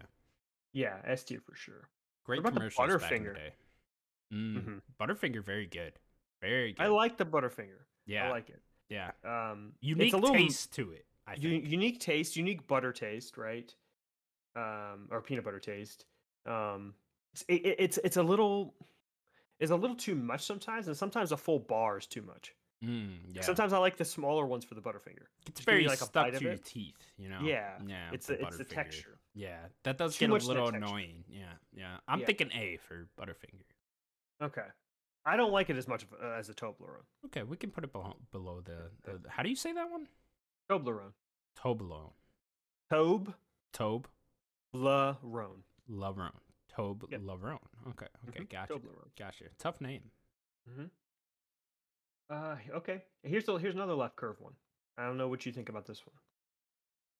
Yeah. S tier for sure. Great about the commercials back in the Butterfinger? Mm, Mhm. Butterfinger, very good. Very good. I like the Butterfinger. Yeah. I like it. yeah. Um, Unique it's a little taste to it. I think. unique taste, unique butter taste, right? Um, or peanut butter taste. Um, it's it, it- it's it's a little is a little too much sometimes, and sometimes a full bar is too much. Mm, yeah. Sometimes I like the smaller ones for the Butterfinger. it's very like, a stuck bite to your it. teeth. You know. Yeah, Yeah. it's the, it's the texture. Yeah, that does Too get a much of that little annoying. Yeah, yeah. I'm Yeah. thinking A for Butterfinger. Okay, I don't like it as much uh, as a Toblerone. Okay, we can put it below, below the, the. How do you say that one? Toblerone. Toblerone. Tobe Tobe Larone. Larone. Tobe Yep. Larone. Okay, okay, Mhm, gotcha. Toblerone. Gotcha. Tough name. Mhm. Uh, okay. Here's the, here's another left curve one. I don't know what you think about this one.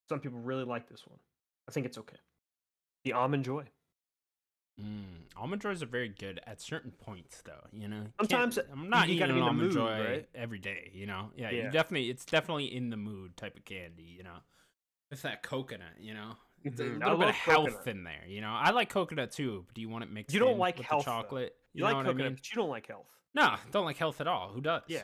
Some people really like this one. I think it's okay. The almond joy. Mm, almond joys are very good at certain points, though. You know, Sometimes can't- I'm not you eating gotta an be in the almond mood, joy right? every day. You know, yeah, Yeah. you definitely, it's definitely in the mood type of candy. You know, it's that coconut. You know, It's a Mhm. I little bit of health coconut. in there. You know, I like coconut too. But do you want it mixed? You don't in like with health, the though. chocolate? You, You, like coconut, I mean? but you don't like health. No, don't like health at all. Who does? Yeah.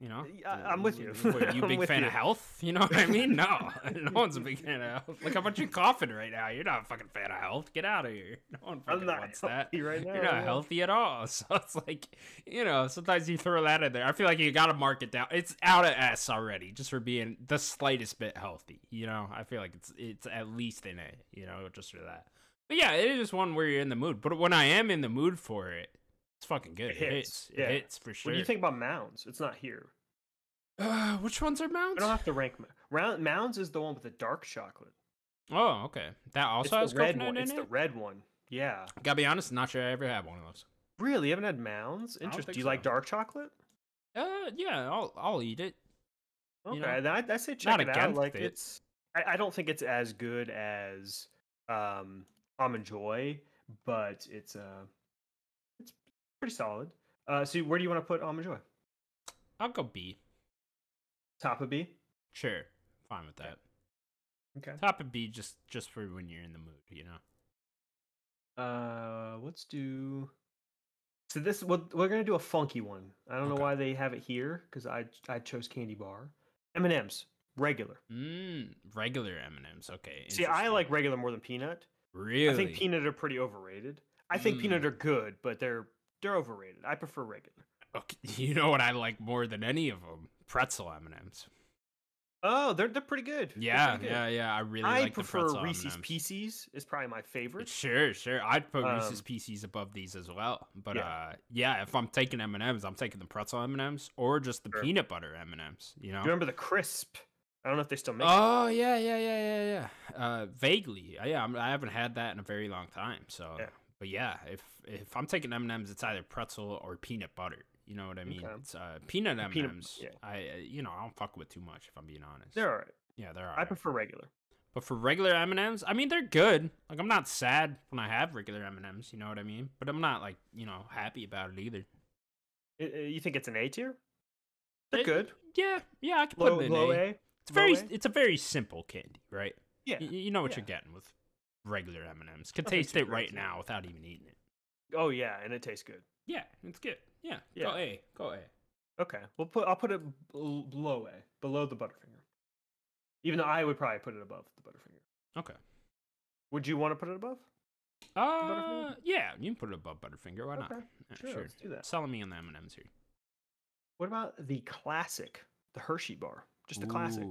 You know, I, am with you. What, you big fan you. of health? You know what I mean? No, no one's a big fan of health. Look how much you're coughing right now. You're not a fucking fan of health. Get out of here. No one fucking I'm not wants that. right now. You're not yeah. healthy at all. So it's like, you know, sometimes you throw that in there. I feel like you got to mark it down. It's out of S already, just for being the slightest bit healthy. You know, I feel like it's it's at least in A. You know, just for that. But yeah, it is just one where you're in the mood. But when I am in the mood for it, it's fucking good. It It hits, hits. yeah. It hits for sure. What do you think about mounds? It's not here. Uh, which ones are mounds? I don't have to rank. Mo- Round mounds is the one with the dark chocolate. Oh, okay. That also has the red one. in It's it. the red one. Yeah. Gotta be honest, not sure I ever had one of those. Really? You haven't had mounds? Interesting. Do you like dark chocolate? Uh, yeah, I'll I'll eat it. Okay, You know, then I, I say check it out. Like it. it's, I, I don't think it's as good as um almond joy, but it's uh, it's pretty solid. Uh, so where do you want to put almond joy? I'll go B. Top of B. Sure, fine with that. Okay. Top of B, just just for when you're in the mood, you know. Uh, let's do. So this we're, we're gonna do a funky one. I don't know why they have it here because I I chose candy bar. M and M's regular. Mm, regular M and M's. Okay. See, I like regular more than peanut. Really. I think peanut are pretty overrated. I think Mm. peanut are good, but they're they're overrated. I prefer regular. Okay, you know what I like more than any of them? Pretzel M and M's. Oh, they're they're pretty good. Yeah, pretty good. yeah, yeah. I really I like prefer Reese's M&Ms. Pieces. Is probably my favorite. Sure, sure. I'd put Reese's Um, Pieces above these as well. But yeah. uh, yeah, if I'm taking M and M's, I'm taking the pretzel M and M's or just the Sure. peanut butter M and M's. You know. Do you remember the crisp? I don't know if they still make. it. Oh yeah, yeah, yeah, yeah, yeah. Uh, vaguely, yeah. I'm, I haven't had that in a very long time. So, Yeah. But yeah, if if I'm taking M and M's, it's either pretzel or peanut butter. You know what I mean? Okay. It's uh, peanut M and M's. yeah. I uh, you know I don't fuck with too much if I'm being honest. They're all right. yeah, they're alright. I prefer regular. But for regular M and M's, I mean they're good. Like I'm not sad when I have regular M and M's. You know what I mean? But I'm not like you know happy about it either. I- You think it's an A tier? They're It- good. Yeah, yeah, I can put it in low A. A. It's very A? it's a very simple candy, right? Yeah. Y- you know what yeah. you're getting with regular M and M's. Nothing taste it right now without even eating it. Oh yeah, and it tastes good. Yeah, it's good. Yeah, Yeah. go A, go A. Okay, we'll put. I'll put it bel- below A, below the Butterfinger. Even though I would probably put it above the Butterfinger. Okay. Would you want to put it above? Uh, yeah, you can put it above Butterfinger. Why not? Okay, Yeah, sure, let's do that. Selling me on the M and M's here. What about the classic, the Hershey bar? Just the. Ooh, classic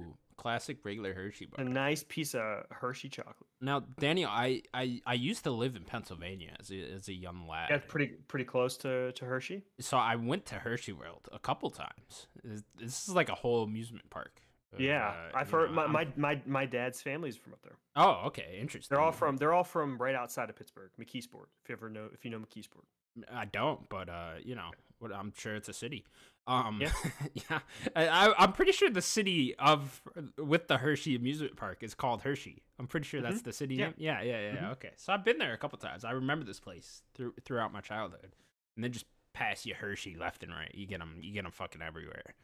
regular Hershey bar. A nice piece of Hershey chocolate. Now, Daniel, I, I I used to live in Pennsylvania as a, as a young lad. That's pretty pretty close to, to Hershey. so I went to Hershey World a couple times. This, is like a whole amusement park. of, yeah, uh, I've heard know, my, my my my dad's family's from up there. Oh, okay, interesting. They're all from they're all from right outside of Pittsburgh, McKeesport. If you ever know if you know McKeesport. I don't, but uh, you know, what I'm sure it's a city. Um, Yeah. yeah, I, I'm pretty sure the city of with the Hershey amusement park is called Hershey. I'm pretty sure that's the city Mm-hmm. Yeah. name. Yeah, yeah, yeah. Mhm. Okay, so I've been there a couple times. I remember this place through, throughout my childhood, and then just pass you Hershey left and right. You get them, you get them fucking everywhere.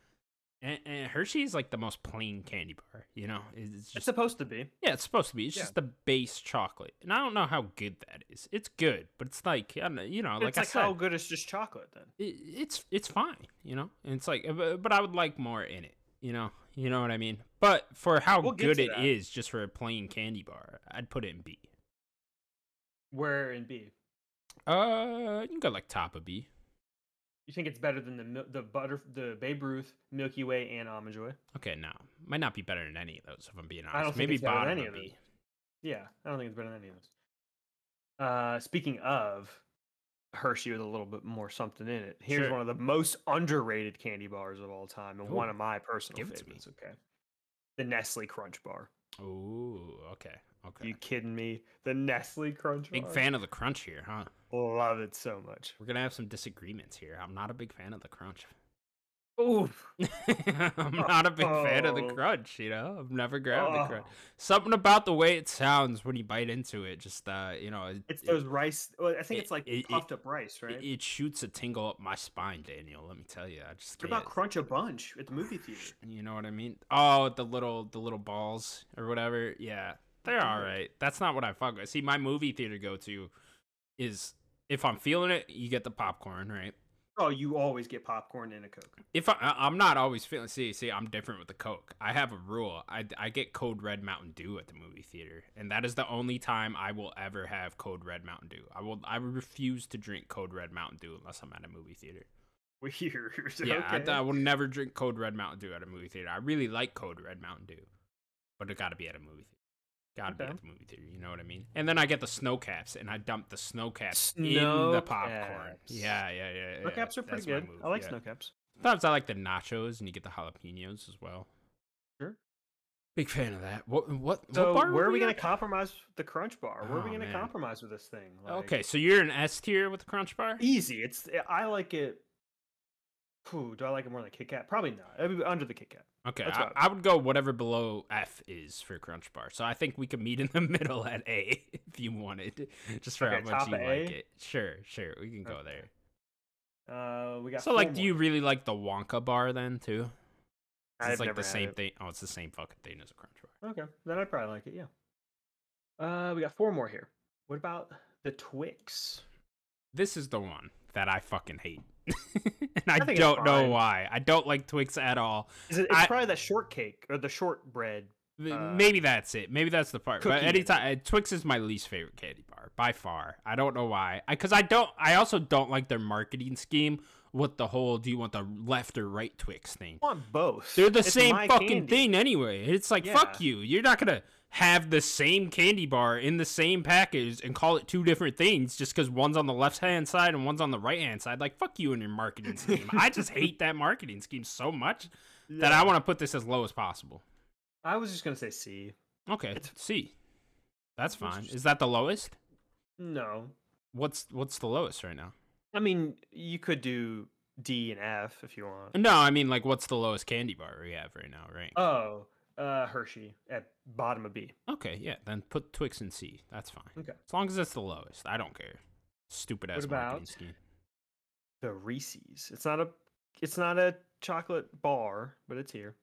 And, and Hershey is like the most plain candy bar. You know, it's It's supposed to be. yeah, it's supposed to be. It's Yeah. just the base chocolate, and I don't know how good that is. It's good, but it's like I don't know, you know, like it's I like said, how good is just chocolate then? it, it's it's fine, you know. And it's like, but, I would like more in it, you know. You know what I mean? But for how We'll good it that. is, just for a plain candy bar, I'd put it in B. Where in B? Uh, you can go like top of B. You think it's better than the the butter the Babe Ruth, Milky Way, and Almond Joy? Okay, no, might not be better than any of those. If I'm being honest, I don't think maybe it's better than any of those. Yeah, I don't think it's better than any of those. Uh, speaking of Hershey with a little bit more something in it, here's Sure. one of the most underrated candy bars of all time, and one of my personal give it to me. favorites. Okay, the Nestle Crunch Bar. Ooh, okay, okay. You kidding me? The Nestle Crunch Big Bar. fan of the crunch here, huh? Love it so much. We're gonna have some disagreements here. I'm not a big fan of the crunch. Ooh. I'm not a big fan of the Oh. crunch, you know. I've never grabbed the Oh. crunch. Something about the way it sounds when you bite into it, just uh, you know, it, It's it- those rice. Well, I think it- it's like it- it- puffed up rice, right? it, it shoots a tingle up my spine, Daniel. Let me tell you, I just what about Crunch a Bunch at the movie theater? You know what I mean? Oh, the little the little balls or whatever. Yeah, they're all Mhm. That's not what I fuck with. See, my movie theater go to is if I'm feeling it, you get the popcorn, right? Oh, you always get popcorn and a Coke. If I, I- I'm not always feeling, see, see, I'm different with the Coke. I have a rule. I, I get Code Red Mountain Dew at the movie theater, and that is the only time I will ever have Code Red Mountain Dew. I will, I refuse to drink Code Red Mountain Dew unless I'm at a movie theater. Weird. Yeah, I, okay. I will never drink Code Red Mountain Dew at a movie theater. I really like Code Red Mountain Dew, but it got to be at a movie theater. Got to be at the movie theater. You know what I mean? And then I get the Sno-Caps, and I dump the Sno-Caps in the popcorn. caps. Yeah, yeah, yeah. Snow yeah. caps are pretty That's good. move, I like yeah. Sno-Caps. Sometimes I like the nachos, and you get the jalapenos as well. Sure. Big fan of that. What? What? So what bar where are we we gonna at? compromise the Crunch Bar? Where are we Oh, gonna man. compromise with this thing? Like, Okay, so you're an S tier with the Crunch Bar. easy. It's I like it. Phew, do I like it more than Kit Kat? Probably not. It'd be under the Kit Kat. Okay, That's I, what- I would go whatever below F is for Crunch Bar. So I think we could meet in the middle at A if you wanted, just for Okay, how much you of like it. Sure, sure, we can go there. Uh, we got. So, four like, do you really like the Wonka bar then too? I've It's like never the same it. thing. Oh, it's the same fucking thing as a Crunch Bar. Okay, then I'd probably like it. Yeah. Uh, we got four more here. What about the Twix? This is the one that I fucking hate, and I, I don't know why. I don't like Twix at all. Is it? It's I- probably that shortcake or the shortbread. Uh, Maybe that's it. Maybe that's the part. But anytime uh, Twix is my least favorite candy bar by far. I don't know why. Because I, don't. I also don't like their marketing scheme with the whole "Do you want the left or right Twix" thing. I want both. They're the It's same fucking candy. thing anyway. It's like fuck you. You're not gonna have the same candy bar in the same package and call it two different things just because one's on the left hand side and one's on the right hand side. Like fuck you and your marketing scheme. I just hate that marketing scheme so much that I want to put this as low as possible. I was just gonna say C. Okay, It's- C. That's fine. just- Is that the lowest? No, What's what's the lowest right now? I mean you could do D and F if you want. No, I mean like what's the lowest candy bar we have right now, right? Oh, uh, Hershey at bottom of B. okay, yeah, then put Twix in C. That's fine. Okay. As long as it's the lowest, I don't care. Stupid ass What marketing about- scheme. The Reese's. It's not a. It's not a chocolate bar, but it's here.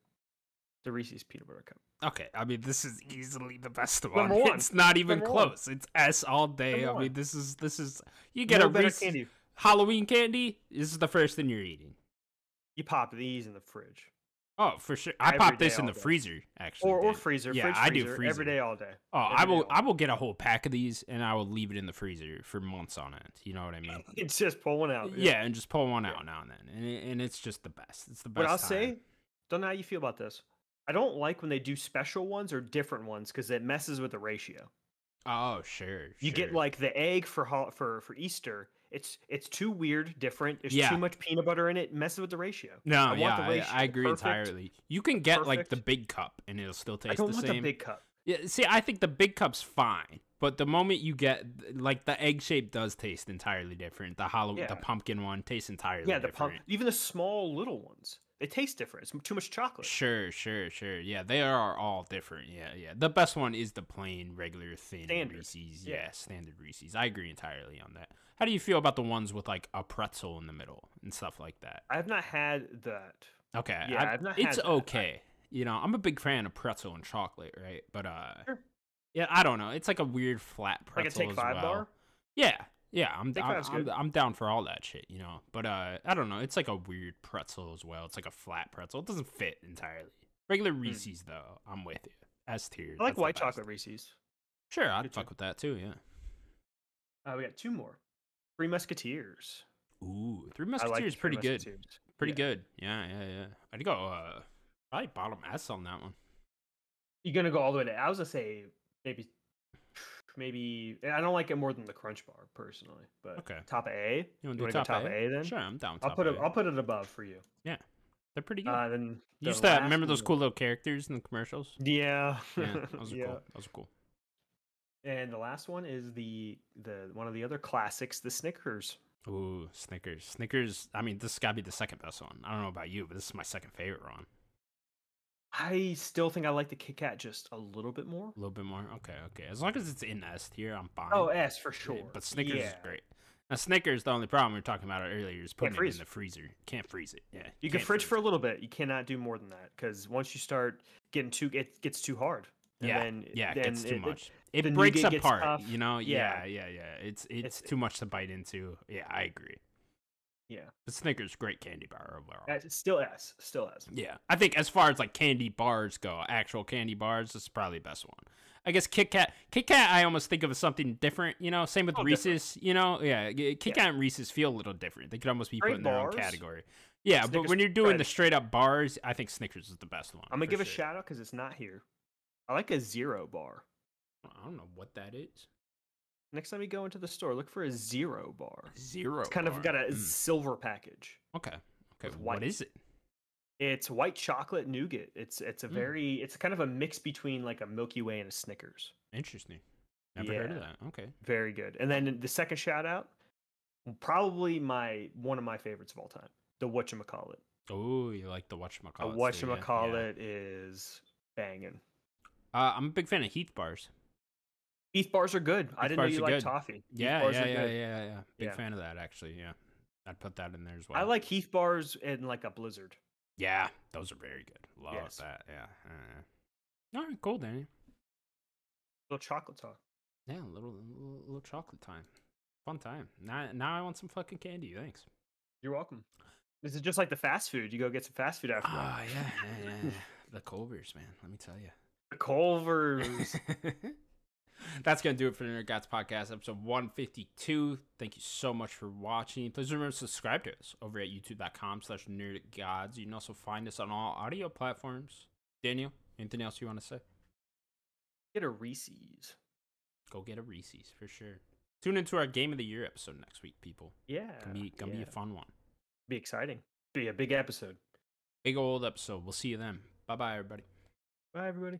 The Reese's peanut butter cup. Okay, I mean this is easily the best one. Number one. It's not even Number one. close. It's S all day. Number I mean one. this is this is you get no a Reese's candy. Halloween candy. This is the first thing you're eating. You pop these in the fridge Oh, for sure. I pop this in the day. freezer actually. or or freezer. Yeah, fridge, I do freezer, freezer. every day, all day. Oh, I Every day, will. I will get a whole pack of these, and I will leave it in the freezer for months on end. You know what I mean? It's just pull one out. yeah, and just pull one Yeah. out now and then, and, it, and it's just the best. It's the best. What I'll time. say, don't know how you feel about this. I don't like when they do special ones or different ones because it messes with the ratio. Oh, sure. You get like the egg for for for Easter. It's it's too weird, different. There's Yeah. too much peanut butter in it. it Messes with the ratio. no, I yeah, the I, ratio I agree perfect, entirely. You can get like the big cup, and it'll still I taste don't the want same. the big cup. Yeah, see, I think the big cup's fine, but the moment you get like the egg shape does taste entirely different. The hollow, Yeah. the pumpkin one tastes entirely different. Yeah, the pump. Even the small little ones, they taste different. It's too much chocolate. Sure, sure, sure. Yeah, they are all different. Yeah, yeah. The best one is the plain, regular, thin Standard. Reese's. Yeah. Yeah, standard Reese's. I agree entirely on that. How do you feel about the ones with like a pretzel in the middle and stuff like that? I have not had that. Okay, Yeah, I've- I've not it's had that. I- okay. You know, I'm a big fan of pretzel and chocolate, right? But uh, Sure. yeah, I don't know. It's like a weird flat Like a pretzel Take Five well. bar. Yeah, yeah, I'm I'm, I'm. I'm down for all that shit, you know. But uh, I don't know. It's like a weird pretzel as well. It's like a flat pretzel. It doesn't fit entirely. Regular Reese's though, I'm with you. S tier. Hmm. I like white chocolate Reese's. Sure, I'd Good fuck too. with that too. Yeah. Uh, we got two more. Three Musketeers. Ooh, Three I like Musketeers pretty Three good. Musketeers. Pretty Yeah. good. Yeah, yeah, yeah. I'd go uh, probably bottom S on that one. You're gonna go all the way to. I was gonna say maybe, maybe. I don't like it more than the Crunch Bar personally, but Okay. top A. You want to do top, top A then? Sure, I'm down. I'll put it. A. I'll put it above for you. Yeah, they're pretty good. Uh, then You the used to remember those cool little characters in the commercials. Yeah. Yeah, those are yeah. cool. Those are cool. And the last one is the the one of the other classics, the Snickers. Ooh, Snickers. Snickers. I mean, this got to be the second best one. I don't know about you, but this is my second favorite one. I still think I like the Kit Kat just a little bit more. A little bit more. Okay, okay. As long as it's in S tier, I'm fine. Oh, S for sure. But Snickers is great. Now, Snickers, the only problem we were talking about earlier is putting it in the freezer. Can't freeze it. Yeah. You can fridge for a little bit. You cannot do more than that because once you start getting too, it gets too hard. And Yeah, then, yeah, it then gets too it- much. the It, breaks apart. You know. Yeah, Yeah. yeah, yeah. It's it's, It's- too much to bite into. Yeah, I agree. Yeah, But Snickers, great candy bar overall. It's still S, still S. Yeah, I think as far as like candy bars go, actual candy bars, this is probably the best one. I guess Kit Kat. Kit Kat, I almost think of as something different. You know, same with Oh, different. Reese's. You know, yeah, Kit Yeah. Kat and Reese's feel a little different. They could almost be put in their own category. Yeah, but when you're doing the straight up bars, I think Snickers is the best one. I'm gonna give a shout out because it's not here. I like a zero bar. I don't know what that is. Next time you go into the store, look for a zero bar. Zero. It's kind of got a Mm, silver package. Okay. Okay. What is it? It's white chocolate nougat. It's it's a Mm. very it's kind of a mix between like a Milky Way and a Snickers. Interesting. Never heard of that. Okay. Very good. And then the second shout out, probably my one of my favorites of all time, the whatchamacallit. Oh, you like the whatchamacallit. The whatchamacallit is banging. Uh, I'm a big fan of Heath bars. Heath bars are good. I didn't know you are like good. toffee. Heath Yeah, yeah, yeah, good. yeah, yeah. Big Yeah. fan of that actually. Yeah, I'd put that in there as well. I like Heath bars in like a blizzard. Yeah, those are very good. Love Yes. that. Yeah. uh, all right, cool, Danny. Little chocolate talk. Yeah, a little, little, little chocolate time. Fun time. Now, now I want some fucking candy. Thanks. You're welcome. This is just like the fast food. You go get some fast food after. Yeah, yeah, yeah, yeah. the Culver's, man. Let me tell you. The Culver's. That's going to do it for the Nerd Gods Podcast, episode 152. Thank you so much for watching. Please remember to subscribe to us over at youtube.com slash nerdgods. You can also find us on all audio platforms. Daniel, anything else you want to say? get a Reese's. Go get a Reese's for sure. Tune into our Game of the Year episode next week, people. Yeah. Gonna be, gonna be a fun one. Be exciting. Be a big episode. Big old episode. We'll see you then. Bye bye, everybody. Bye, everybody.